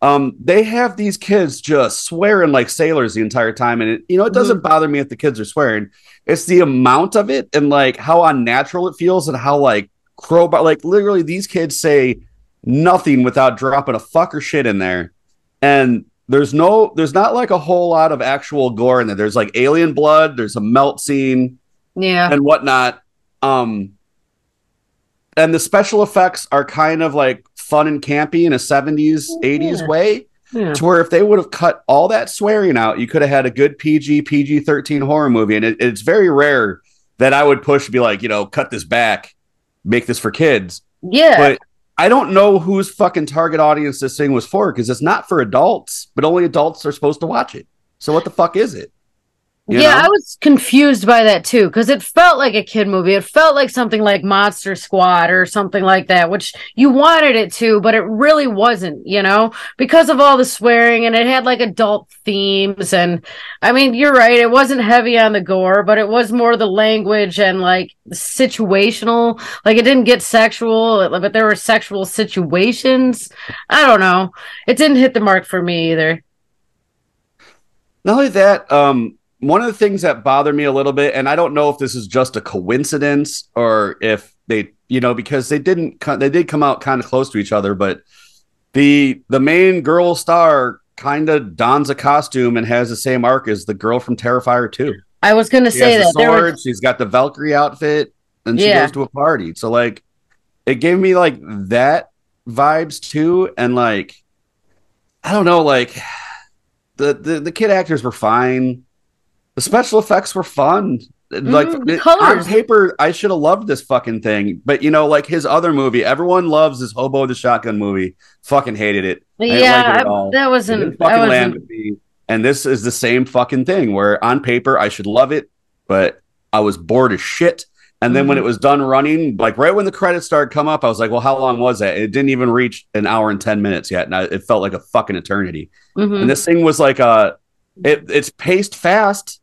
Speaker 2: um, they have these kids just swearing like sailors the entire time. And it, you know, it doesn't mm-hmm. bother me if the kids are swearing. It's the amount of it and like how unnatural it feels and how like crowbar, like literally these kids say nothing without dropping a fuck or shit in there. And there's no, there's not like a whole lot of actual gore in there. There's like alien blood, there's a melt scene,
Speaker 3: yeah,
Speaker 2: and whatnot. Um, and the special effects are kind of like fun and campy in a 70s, 80s way. Yeah. To where if they would have cut all that swearing out, you could have had a good PG, PG 13 horror movie. And it, it's very rare that I would push be like, you know, cut this back, make this for kids.
Speaker 3: Yeah.
Speaker 2: But I don't know whose fucking target audience this thing was for because it's not for adults, but only adults are supposed to watch it. So what the fuck is it?
Speaker 3: You yeah, know? I was confused by that too because it felt like a kid movie. It felt like something like Monster Squad or something like that, which you wanted it to, but it really wasn't, you know, because of all the swearing and it had like adult themes. And I mean, you're right, it wasn't heavy on the gore, but it was more the language and like situational. Like it didn't get sexual, but there were sexual situations. I don't know. It didn't hit the mark for me either.
Speaker 2: Not only that, um, one of the things that bothered me a little bit, and I don't know if this is just a coincidence or if they, you know, because they didn't, they did come out kind of close to each other, but the the main girl star kind of dons a costume and has the same arc as the girl from Terrifier 2.
Speaker 3: I was gonna
Speaker 2: She
Speaker 3: say that
Speaker 2: the sword,
Speaker 3: was
Speaker 2: she's got the Valkyrie outfit, and she
Speaker 3: Yeah.
Speaker 2: goes to a party. So like it gave me like that vibes too, and like I don't know, like the the, the kid actors were fine. The special effects were fun. Like
Speaker 3: Mm,
Speaker 2: it- on paper, I should have loved this fucking thing. But you know, like his other movie, everyone loves his Hobo the Shotgun movie. Fucking hated it. I
Speaker 3: yeah,
Speaker 2: it
Speaker 3: I- that wasn't
Speaker 2: didn't
Speaker 3: that
Speaker 2: fucking land with me. And this is the same fucking thing where on paper I should love it, but I was bored as shit. And then when
Speaker 3: Mhm.
Speaker 2: it was done running, like right when the credits started come up, I was like, "Well, how long was that?" It didn't even reach an hour and ten minutes yet, and I, it felt like a fucking eternity.
Speaker 3: Mhm.
Speaker 2: And this thing was like a, it, it's paced fast,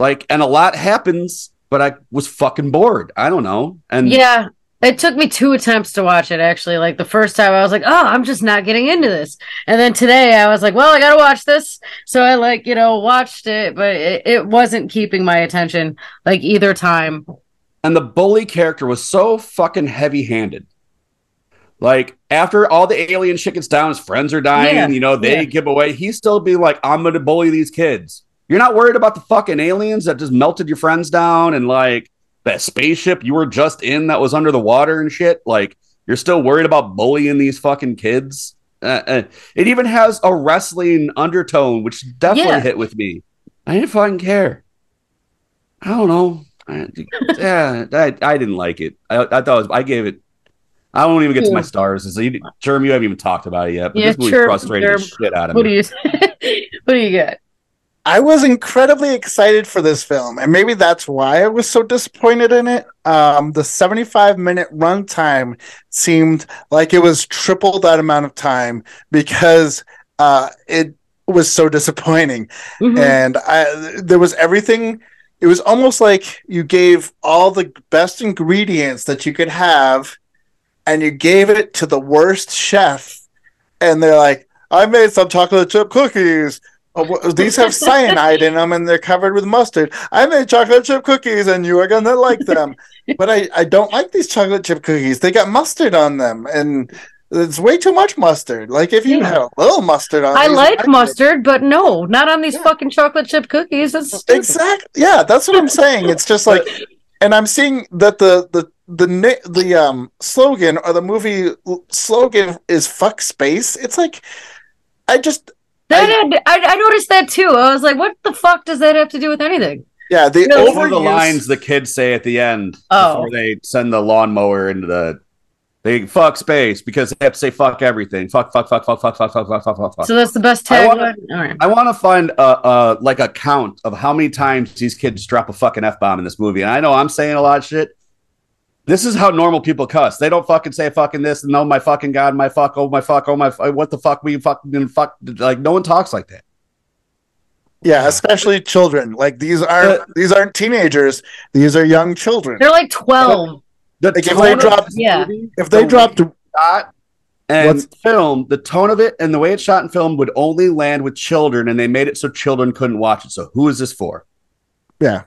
Speaker 2: like, and a lot happens, but I was fucking bored. I don't know, and
Speaker 3: Yeah. It took me two attempts to watch it actually. Like the first time I was like, "Oh, I'm just not getting into this." And then today I was like, "Well, I got to watch this." So I like, you know, watched it, but it, it wasn't keeping my attention like either time.
Speaker 2: and the bully character was so fucking heavy handed. Like after all the alien shit gets down, his friends are dying.
Speaker 3: Yeah,
Speaker 2: You know they
Speaker 3: yeah.
Speaker 2: give away. He still be like, "I'm going to bully these kids." You're not worried about the fucking aliens that just melted your friends down and like that spaceship you were just in that was under the water and shit. Like you're still worried about bullying these fucking kids. Uh, uh, it even has a wrestling undertone, which definitely
Speaker 3: Yeah.
Speaker 2: hit with me. I didn't fucking care. I don't know. I, yeah, I, I didn't like it. I, I thought it was, I gave it. I won't even get to my stars. So you, Germ, you haven't even talked about it yet. But
Speaker 3: Yeah,
Speaker 2: this movie
Speaker 3: Germ-
Speaker 2: frustrated the shit out of
Speaker 3: What do
Speaker 2: me.
Speaker 3: you What do you got?
Speaker 1: I was incredibly excited for this film, and maybe that's why I was so disappointed in it. Um, the 75 minute runtime seemed like it was triple that amount of time because uh, it was so disappointing.
Speaker 3: Mhm.
Speaker 1: And I, there was everything. It was almost like you gave all the best ingredients that you could have, and you gave it to the worst chef, and they're like, "I made some chocolate chip cookies." Oh, these have cyanide in them and they're covered with mustard. I made chocolate chip cookies and you are gonna like them. but I, I don't like these chocolate chip cookies. They got mustard on them and it's way too much mustard. Like if you
Speaker 3: Yeah.
Speaker 1: had a little mustard on
Speaker 3: I
Speaker 1: these,
Speaker 3: like
Speaker 1: I'd-
Speaker 3: mustard, but no, not on these
Speaker 1: Yeah.
Speaker 3: fucking chocolate chip cookies. That's stupid.
Speaker 1: Exactly. Yeah, that's what I'm saying. It's just like and I'm seeing that the the the the um slogan or the movie slogan is fuck space. It's like I just
Speaker 3: That had, I, I noticed that too. I was like, what the fuck does that have to do with anything?
Speaker 1: yeah, the
Speaker 3: No,
Speaker 2: One of the lines the kids say at the end
Speaker 3: Oh.
Speaker 2: before they send the lawnmower into the they fuck space because they have to say fuck everything. Fuck, fuck, fuck, fuck, fuck, fuck, fuck, fuck, fuck, fuck, fuck.
Speaker 3: So that's the best
Speaker 2: I
Speaker 3: tagline.
Speaker 2: wanna-
Speaker 3: All right.
Speaker 2: I want to find a, a like a count of how many times these kids drop a fucking f bomb in this movie. And I know I'm saying a lot of shit. This is how normal people cuss. They don't fucking say fucking this and oh my fucking god, my fuck, oh my fuck, oh my, f- what the fuck, we fucking fuck. Like no one talks like that.
Speaker 1: Yeah, especially children. Like these aren't
Speaker 2: Uh,
Speaker 1: these aren't teenagers. These are young children.
Speaker 3: They're like 12.
Speaker 2: The
Speaker 1: Like, if
Speaker 2: tone
Speaker 1: they
Speaker 2: of
Speaker 1: drop-
Speaker 2: this
Speaker 3: Yeah.
Speaker 2: movie,
Speaker 1: If they
Speaker 2: the
Speaker 1: dropped
Speaker 2: shot and
Speaker 1: What's-
Speaker 2: film, the tone of it and the way it's shot in film would only land with children, and they made it so children couldn't watch it. So who is this for?
Speaker 1: Yeah,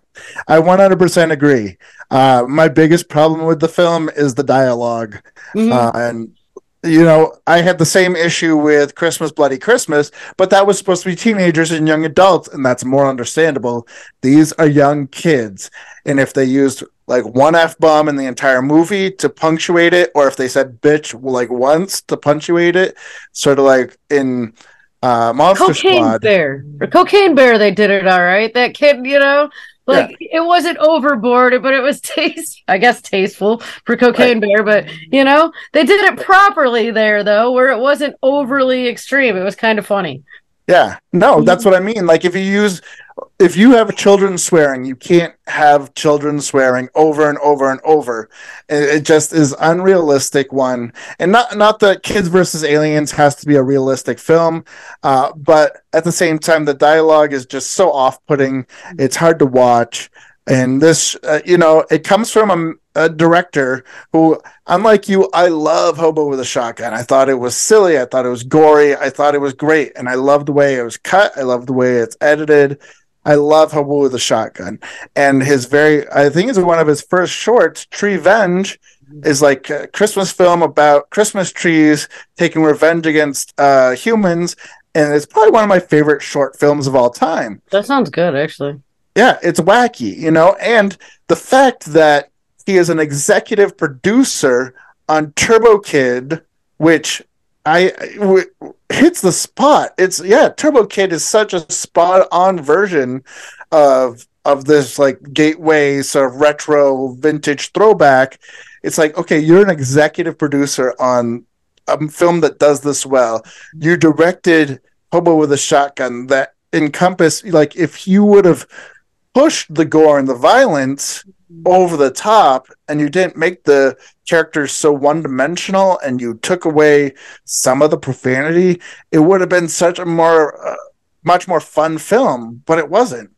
Speaker 1: I 100% agree. Uh, my biggest problem with the film is the dialogue.
Speaker 3: Mhm.
Speaker 1: Uh, and, you know, I had the same issue with Christmas Bloody Christmas, but that was supposed to be teenagers and young adults, and that's more understandable. These are young kids. And if they used like one F bomb in the entire movie to punctuate it, or if they said bitch like once to punctuate it, sort of like in uh, Monster
Speaker 3: Cocaine
Speaker 1: Squad.
Speaker 3: Bear. Cocaine Bear, they did it all right. That kid, you know, like it wasn't overboard, but it was taste, I guess, tasteful for Cocaine Bear. But you know, they did it properly there, though, where it wasn't overly extreme. It was kind of funny.
Speaker 1: Yeah, no, that's what I mean. Like if you use, if you have children swearing, you can't have children swearing over and over and over. It, just is unrealistic. One, and not not that Kids versus Aliens has to be a realistic film, uh, but at the same time, the dialogue is just so off-putting. It's hard to watch, and this, uh, you know, it comes from a, a director who unlike you, I love Hobo with a Shotgun. I thought it was silly. I thought it was gory. I thought it was great. And I love the way it was cut. I love the way it's edited. I love Hobo with a Shotgun. And his very, I think it's one of his first shorts, Treevenge, is like a Christmas film about Christmas trees taking revenge against uh, humans, and it's probably one of my favorite short films of all time.
Speaker 3: That sounds good, actually.
Speaker 1: Yeah, it's wacky, you know, and the fact that he is an executive producer on Turbo Kid, which I hits the spot. It's yeah, Turbo Kid is such a spot on version of of this like gateway sort of retro vintage throwback. It's like okay, you're an executive producer on a film that does this well. You directed Hobo with a Shotgun that encompass like if you would have pushed the gore and the violence over the top and you didn't make the characters so one dimensional and you took away some of the profanity, it would have been such a more, uh, much more fun film, but it wasn't.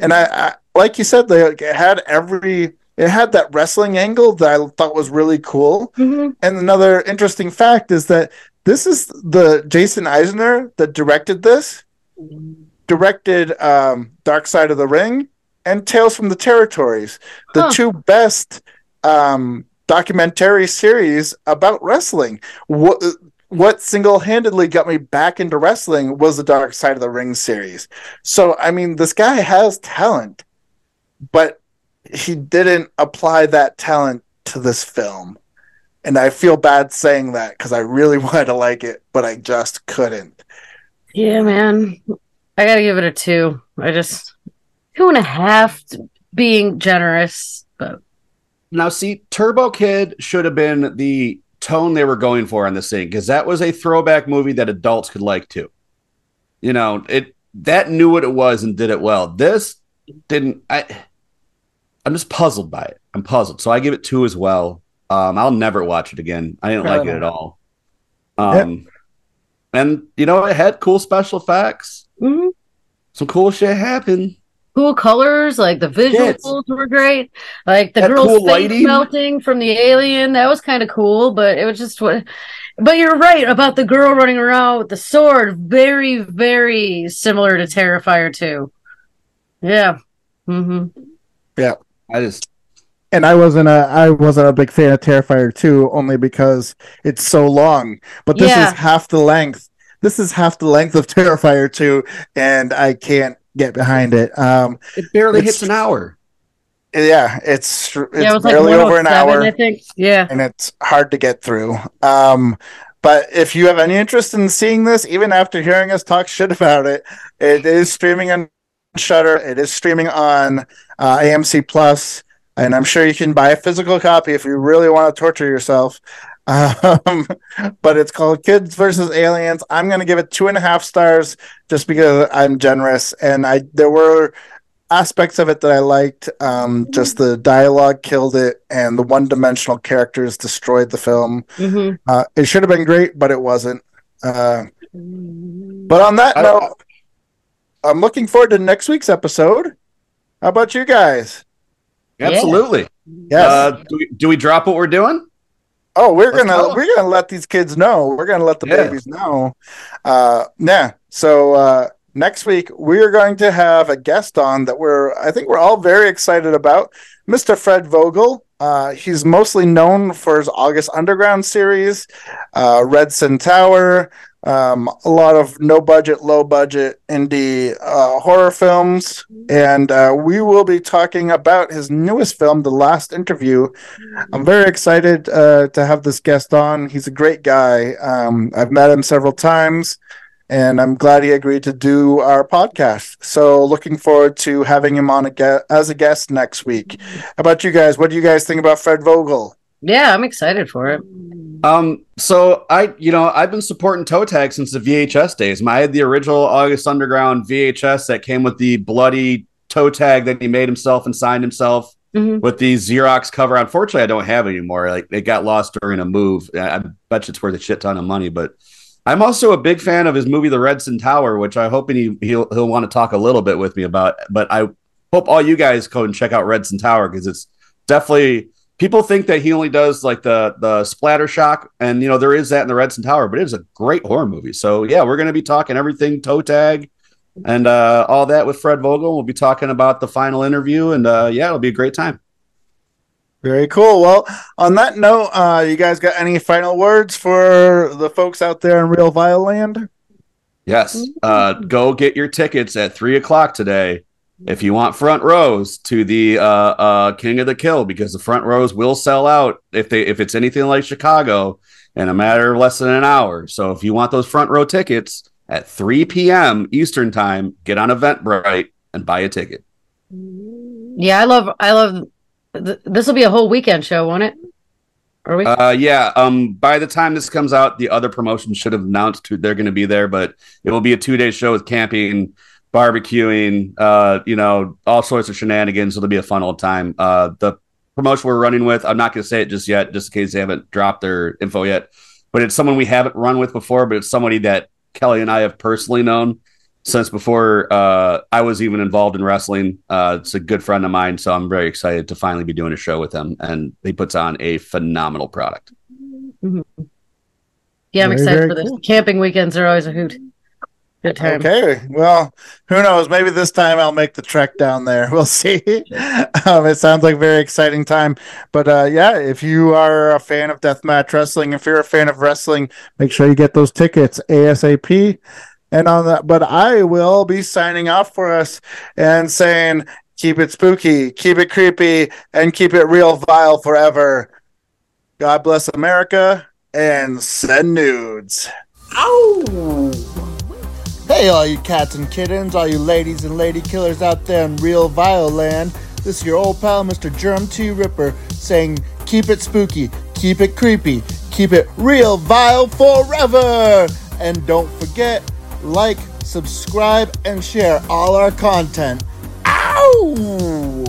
Speaker 1: And I, I like you said, they it had every, it had that wrestling angle that I thought was really cool.
Speaker 3: Mhm.
Speaker 1: And another interesting fact is that this is the Jason Eisener that directed this, directed um, Dark Side of the Ring and Tales from the Territories, the
Speaker 3: Huh.
Speaker 1: two best um, documentary series about wrestling. What what single-handedly got me back into wrestling was the Dark Side of the Ring series. So I mean, this guy has talent, but he didn't apply that talent to this film. And I feel bad saying that because I really wanted to like it, but I just couldn't.
Speaker 3: Yeah, man. I gotta give it a two. I just two and a half being generous, but
Speaker 2: Now, see, Turbo Kid should have been the tone they were going for on this thing because that was a throwback movie that adults could like too. You know, it that knew what it was and did it well. This didn't. I I'm just puzzled by it. I'm puzzled, so I give it two as well. Um, I'll never watch it again. I didn't like it at all. Um, and you know, it had cool special effects.
Speaker 3: mhm.
Speaker 2: Some cool shit happened.
Speaker 3: Cool colors, like the visuals
Speaker 2: Yes.
Speaker 3: were great. Like the
Speaker 2: That
Speaker 3: girl's
Speaker 2: cool
Speaker 3: face
Speaker 2: lighting.
Speaker 3: melting from the alien, that was kind of cool, but it was just what but you're right about the girl running around with the sword. Very, very similar to Terrifier 2. Yeah. Mm-hmm. Yeah.
Speaker 2: I just
Speaker 1: and I wasn't a I wasn't a big fan of Terrifier 2 only because it's so long. But this
Speaker 3: Yeah.
Speaker 1: is half the length. This is half the length of Terrifier 2 and I can't get behind it. Um
Speaker 2: it barely hits an hour.
Speaker 1: yeah, it's it's
Speaker 3: yeah, it was like
Speaker 1: barely over an hour
Speaker 3: I think. Yeah.
Speaker 1: and it's hard to get through. Um but if you have any interest in seeing this, even after hearing us talk shit about it, it is streaming on Shudder. It is streaming on uh, AMC Plus, and I'm sure you can buy a physical copy if you really want to torture yourself. Um, but it's called Kids versus Aliens. I'm going to give it two and a half stars just because I'm generous, and I there were aspects of it that I liked. Um, just the dialogue killed it, and the one-dimensional characters destroyed the film.
Speaker 3: hmm
Speaker 1: Uh, it should have been great, but it wasn't. Uh, but on that
Speaker 2: I-
Speaker 1: note, I'm looking forward to next week's episode. How about you guys?
Speaker 3: Yeah.
Speaker 2: Absolutely.
Speaker 1: Yes.
Speaker 2: Uh, do, we, do we drop what we're doing?
Speaker 1: Oh, we're
Speaker 2: let's
Speaker 1: gonna
Speaker 2: go.
Speaker 1: we're gonna let these kids know. We're gonna let the
Speaker 2: Yeah.
Speaker 1: babies know. Uh, yeah. So uh, next week we are going to have a guest on that we're I think we're all very excited about. Mr. Fred Vogel. Uh, he's mostly known for his August Underground series, uh, Red Sun Tower, um, a lot of no budget, low budget indie uh, horror films. And uh, we will be talking about his newest film, The Last Interview. I'm very excited uh, to have this guest on. He's a great guy. Um, I've met him several times. And I'm glad he agreed to do our podcast. So, looking forward to having him on a ge- as a guest next week. How about you guys? What do you guys think about Fred Vogel?
Speaker 3: Yeah, I'm excited for it.
Speaker 2: Um, so I, you know, I've been supporting Toe Tag since the VHS days. I had the original August Underground VHS that came with the bloody toe tag that he made himself and signed himself
Speaker 3: hmm
Speaker 2: with the Xerox cover. Unfortunately, I don't have it anymore. Like it got lost during a move. I I bet you it's worth a shit ton of money, but I'm also a big fan of his movie The Red Sun Tower, which I hope he, he'll he'll want to talk a little bit with me about. But I hope all you guys go and check out Red Sun Tower because it's definitely people think that he only does like the the splatter shock, and you know there is that in the Red Sun Tower, but it is a great horror movie. So yeah, we're gonna be talking everything toe tag and uh, all that with Fred Vogel. We'll be talking about the final interview, and uh, yeah, it'll be a great time.
Speaker 1: Very cool. Well, on that note, uh, you guys got any final words for the folks out there in Reel Vile Land?
Speaker 2: Yes. Uh, go get your tickets at three o'clock today if you want front rows to the uh, uh, King of the Kill because the front rows will sell out if they if it's anything like Chicago in a matter of less than an hour. So if you want those front row tickets at 3 p.m. Eastern time, get on Eventbrite and buy a ticket.
Speaker 3: Yeah, I love I love th- this will be a whole weekend show, won't it? Are we?
Speaker 2: Uh, yeah. Um, by the time this comes out, the other promotions should have announced who they're going to be there, but it will be a two day show with camping, barbecuing, uh, you know, all sorts of shenanigans. So it'll be a fun old time. Uh, the promotion we're running with, I'm not going to say it just yet, just in case they haven't dropped their info yet, but it's someone we haven't run with before, but it's somebody that Kelli and I have personally known since before uh, I was even involved in wrestling. Uh, it's a good friend of mine, so I'm very excited to finally be doing a show with him, and he puts on a phenomenal product.
Speaker 3: Mhm. Yeah, I'm
Speaker 1: Very,
Speaker 3: excited
Speaker 1: very
Speaker 3: for this.
Speaker 1: cool.
Speaker 3: Camping weekends are always a hoot. Good time.
Speaker 1: Okay. Well, who knows? Maybe this time I'll make the trek down there. We'll see. um, it sounds like a very exciting time. But uh, yeah, if you are a fan of deathmatch wrestling, if you're a fan of wrestling, make sure you get those tickets ASAP. And on that, but I will be signing off for us and saying, keep it spooky, keep it creepy, and keep it real vile forever. God bless America and send nudes. Hey, all you cats and kittens, all you ladies and lady killers out there in real vile land. This is your old pal, Mr. Germ T. Ripper, saying, keep it spooky, keep it creepy, keep it real vile forever. And don't forget, like, subscribe, and share all our content. Ow!